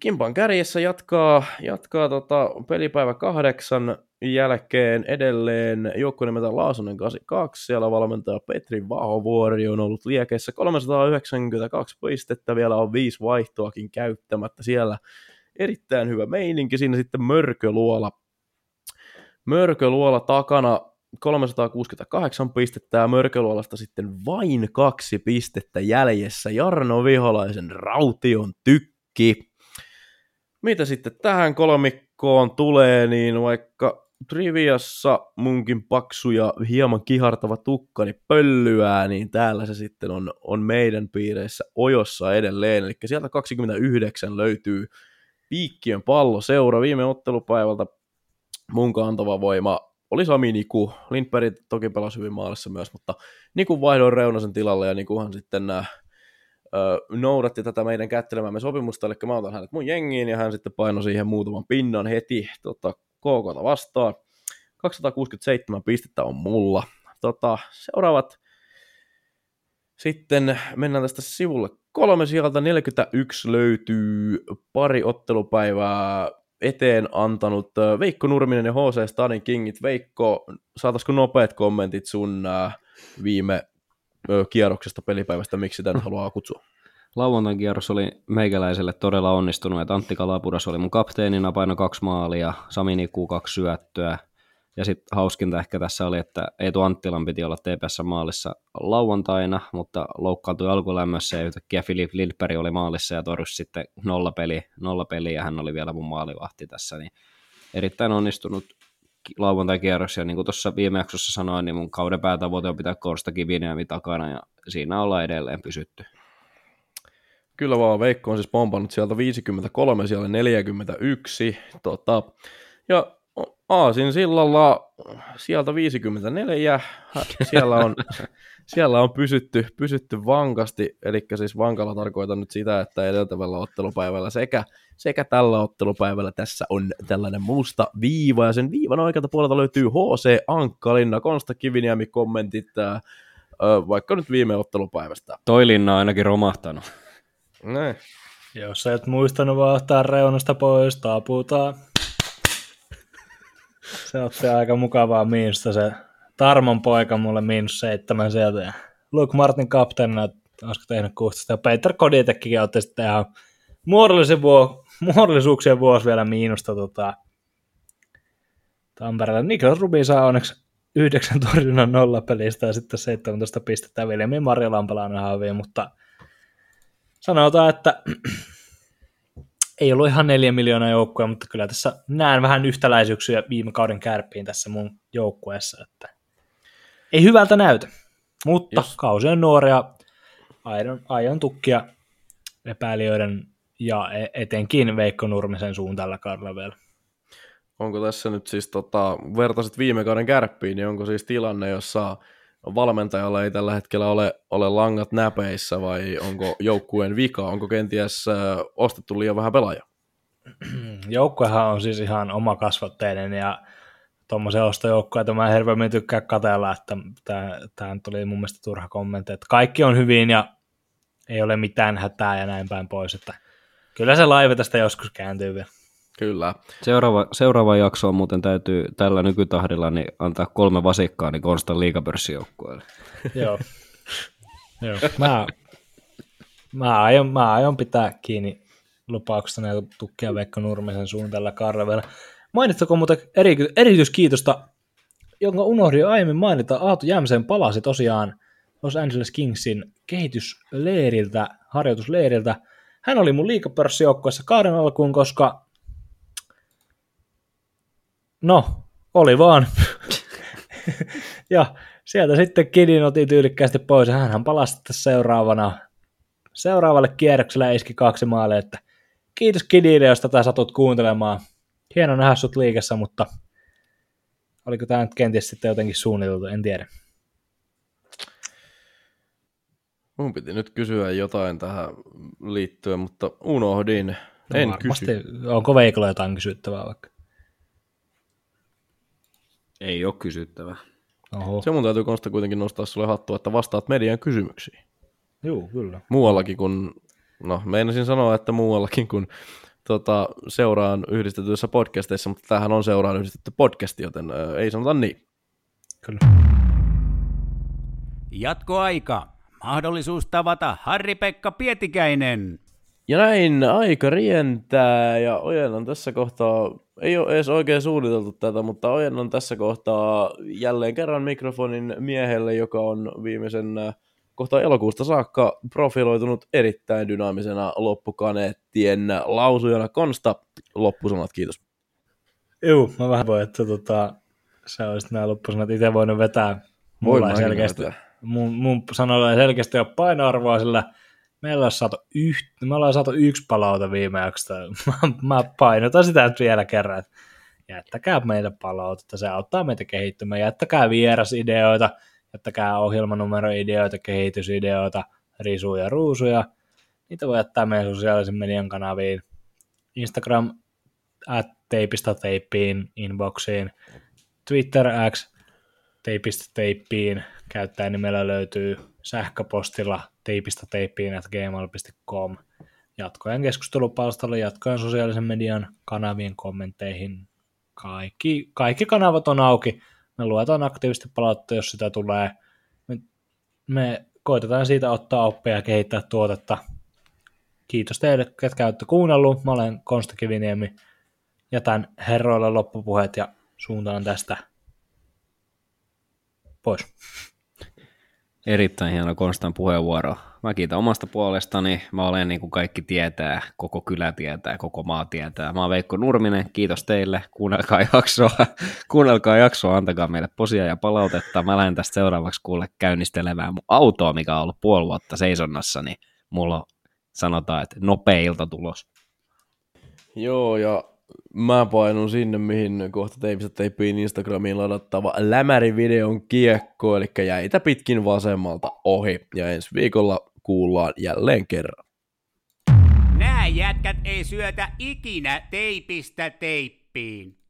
Speaker 1: Kimpan kärjessä jatkaa, jatkaa tota pelipäivä kahdeksan jälkeen edelleen joukkue nimeltä Laasonen 82, siellä valmentaja Petri Vahovuori on ollut liekeissä 392 pistettä, vielä on viisi vaihtoakin käyttämättä siellä. Erittäin hyvä meininki, siinä sitten Mörköluola Mörköluola takana 368 pistettä ja Mörköluolasta sitten vain kaksi pistettä jäljessä Jarno Viholaisen raution tykki. Mitä sitten tähän kolmikkoon tulee, niin vaikka Triviassa munkin paksu ja hieman kihartava tukkani pöllyää, niin täällä se sitten on, on meidän piireissä ojossa edelleen. Eli sieltä 29 löytyy Piikkien palloseura viime ottelupäivältä mun kantava voima oli Sami Niku. Lindberg toki pelasi hyvin maalissa myös, mutta Niku vaihdon Reunasen tilalle ja Nikuhan sitten nämä noudatti tätä meidän kättelemämme sopimusta, eli mä otan hänet mun jengiin, ja hän sitten painoi siihen muutaman pinnan heti tota, KKta vastaan. 267 pistettä on mulla. Tota, seuraavat sitten mennään tästä sivulle kolme sieltä 41 löytyy pari ottelupäivää eteen antanut Veikko Nurminen ja HC Stadin Kingit. Veikko, saataisiko nopeat kommentit sun viime kierroksesta pelipäivästä, miksi nyt haluaa kutsua?
Speaker 2: Lauantain kierros oli meikäläiselle todella onnistunut, että Antti Kalapuras oli mun kapteenina, paino kaksi maalia, Sami Niku kaksi syöttöä, ja sitten hauskinta ehkä tässä oli, että Eetu Anttilan piti olla TPS maalissa lauantaina, mutta loukkaantui alkulämmössä ja yhtäkkiä Filip Lindberg oli maalissa ja torjusi sitten nolla peli, nolla peli ja hän oli vielä mun maalivahti tässä, niin erittäin onnistunut lauantai-kierros ja niin kuin tuossa viime jaksossa sanoin, niin mun kauden päätavoite on pitää Korsta Kiviniemi takana ja siinä ollaan edelleen pysytty.
Speaker 1: Kyllä vaan, Veikko on siis pompannut sieltä 53, siellä 41. Tota, ja Aasin sillalla sieltä 54, siellä on, siellä on pysytty, pysytty vankasti, eli siis vankalla tarkoitan nyt sitä, että edeltävällä ottelupäivällä sekä, sekä tällä ottelupäivällä tässä on tällainen musta viiva, ja sen viivan oikealta puolelta löytyy HC Ankkalinna, Konsta Kiviniemi kommentit, vaikka nyt viime ottelupäivästä.
Speaker 2: Toi linna on ainakin romahtanut.
Speaker 1: Näin.
Speaker 3: Jos et muistanut vaan ottaa reunasta pois, taputaan. Se otti aika mukavaa miinusta se Tarmon poika mulle miinus seitsemän sieltä. Ja Luke Martin kapteenina, olisiko tehnyt 16. Ja Peter Koditekkikin otti sitten ihan muodollisen vuo, muodollisuuksien vuosi vielä miinusta tota, Tampereella. Niklas Rubin saa onneksi yhdeksän torjunnan nolla pelistä ja sitten 17 pistettä Viljami Marja Lampalainen haavia, mutta sanotaan, että ei ollut ihan neljä miljoonaa joukkoa, mutta kyllä tässä näen vähän yhtäläisyyksiä viime kauden kärppiin tässä mun joukkueessa, että ei hyvältä näytä, mutta Jos. kausi on nuoria, aion, aion tukkia epäilijöiden ja e- etenkin Veikko Nurmisen suun tällä kaudella vielä.
Speaker 1: Onko tässä nyt siis, tota, vertaisit viime kauden kärppiin, niin onko siis tilanne, jossa valmentajalla ei tällä hetkellä ole, ole langat näpeissä vai onko joukkueen vika, onko kenties ostettu liian vähän pelaajia?
Speaker 3: Joukkuehan on siis ihan oma kasvatteinen ja tuommoisen ostojoukkueita mä hervemmin tykkää katella, että tämä tuli mun mielestä turha kommentti, että kaikki on hyvin ja ei ole mitään hätää ja näin päin pois, että kyllä se laiva tästä joskus kääntyy vielä.
Speaker 1: Kyllä.
Speaker 2: Seuraava, seuraava jakso on muuten täytyy tällä nykytahdilla niin antaa kolme vasikkaa niin Konstan liikapörssijoukkueelle.
Speaker 3: Joo. Joo. Mä, mä, aion, mä aion pitää kiinni lupauksesta ja tukkia Veikko Nurmisen suun tällä karvella. Mainittako muuten eri, erityiskiitosta, jonka unohdin aiemmin mainita, Aatu Jämsen palasi tosiaan Los Angeles Kingsin kehitysleiriltä, harjoitusleiriltä. Hän oli mun liikapörssijoukkueessa kauden alkuun, koska No, oli vaan. ja sieltä sitten Kidin otin tyylikkäästi pois ja hän palasi seuraavana seuraavalle kierrokselle iski kaksi maalia, että kiitos Kidille, jos tätä satut kuuntelemaan. Hieno nähdä sut liikessä, mutta oliko tämä nyt kenties sitten jotenkin suunniteltu, en tiedä.
Speaker 1: Mun piti nyt kysyä jotain tähän liittyen, mutta unohdin. No en varmasti. kysy.
Speaker 3: Onko Veikolla jotain kysyttävää vaikka?
Speaker 2: Ei ole kysyttävä.
Speaker 1: Oho. Se mun täytyy Konsta kuitenkin nostaa sulle hattua, että vastaat median kysymyksiin.
Speaker 3: Joo, kyllä.
Speaker 1: Muuallakin kuin, no meinasin sanoa, että muuallakin kuin tota, seuraan yhdistetyissä podcasteissa, mutta tämähän on seuraan yhdistetty podcast, joten ää, ei sanota niin.
Speaker 3: Kyllä.
Speaker 4: Jatkoaika. Mahdollisuus tavata Harri-Pekka Pietikäinen.
Speaker 1: Ja näin aika rientää ja ojennan tässä kohtaa, ei ole edes oikein suunniteltu tätä, mutta ojennan tässä kohtaa jälleen kerran mikrofonin miehelle, joka on viimeisen äh, kohta elokuusta saakka profiloitunut erittäin dynaamisena loppukaneettien lausujana. Konsta, loppusanat, kiitos.
Speaker 3: Juu, mä vähän voin, että tota, sä olisit nämä loppusanat itse voinut vetää. Mulla ei selkeästi, mun, mun sanoilla ei selkeästi ole painoarvoa, sillä meillä on saatu, yht, me ollaan saatu yksi palaute viime jaksosta. Mä, mä painotan sitä nyt vielä kerran, jättäkää meille palautetta, se auttaa meitä kehittymään. Jättäkää vierasideoita, jättäkää ohjelmanumeroideoita, kehitysideoita, risuja, ruusuja. Niitä voi jättää meidän sosiaalisen median kanaviin. Instagram at teipistä teippiin inboxiin. Twitter X teipistä teippiin käyttäjänimellä löytyy sähköpostilla teipistä teippiin at gmail.com jatkojen keskustelupalstalla, jatkojen sosiaalisen median kanavien kommentteihin. Kaikki, kaikki kanavat on auki. Me luetaan aktiivisesti palautetta, jos sitä tulee. Me, me koitetaan siitä ottaa oppia ja kehittää tuotetta. Kiitos teille, ketkä olette kuunnellut. Mä olen Konsta Kiviniemi. Jätän herroille loppupuheet ja suuntaan tästä pois.
Speaker 2: Erittäin hieno Konstan puheenvuoro. Mä kiitän omasta puolestani. Mä olen niin kuin kaikki tietää, koko kylä tietää, koko maa tietää. Mä oon Veikko Nurminen, kiitos teille. Kuunnelkaa jaksoa, kuunnelkaa jaksoa, antakaa meille posia ja palautetta. Mä lähden tästä seuraavaksi kuulle käynnistelemään mun autoa, mikä on ollut puoli vuotta seisonnassa, niin mulla sanotaan, että nopea ilta tulos.
Speaker 1: Joo, ja mä painun sinne, mihin kohta teipistä teippiin Instagramiin ladattava lämärivideon kiekko, eli jäitä pitkin vasemmalta ohi, ja ensi viikolla kuullaan jälleen kerran.
Speaker 4: Nää jätkät ei syötä ikinä teipistä teippiin.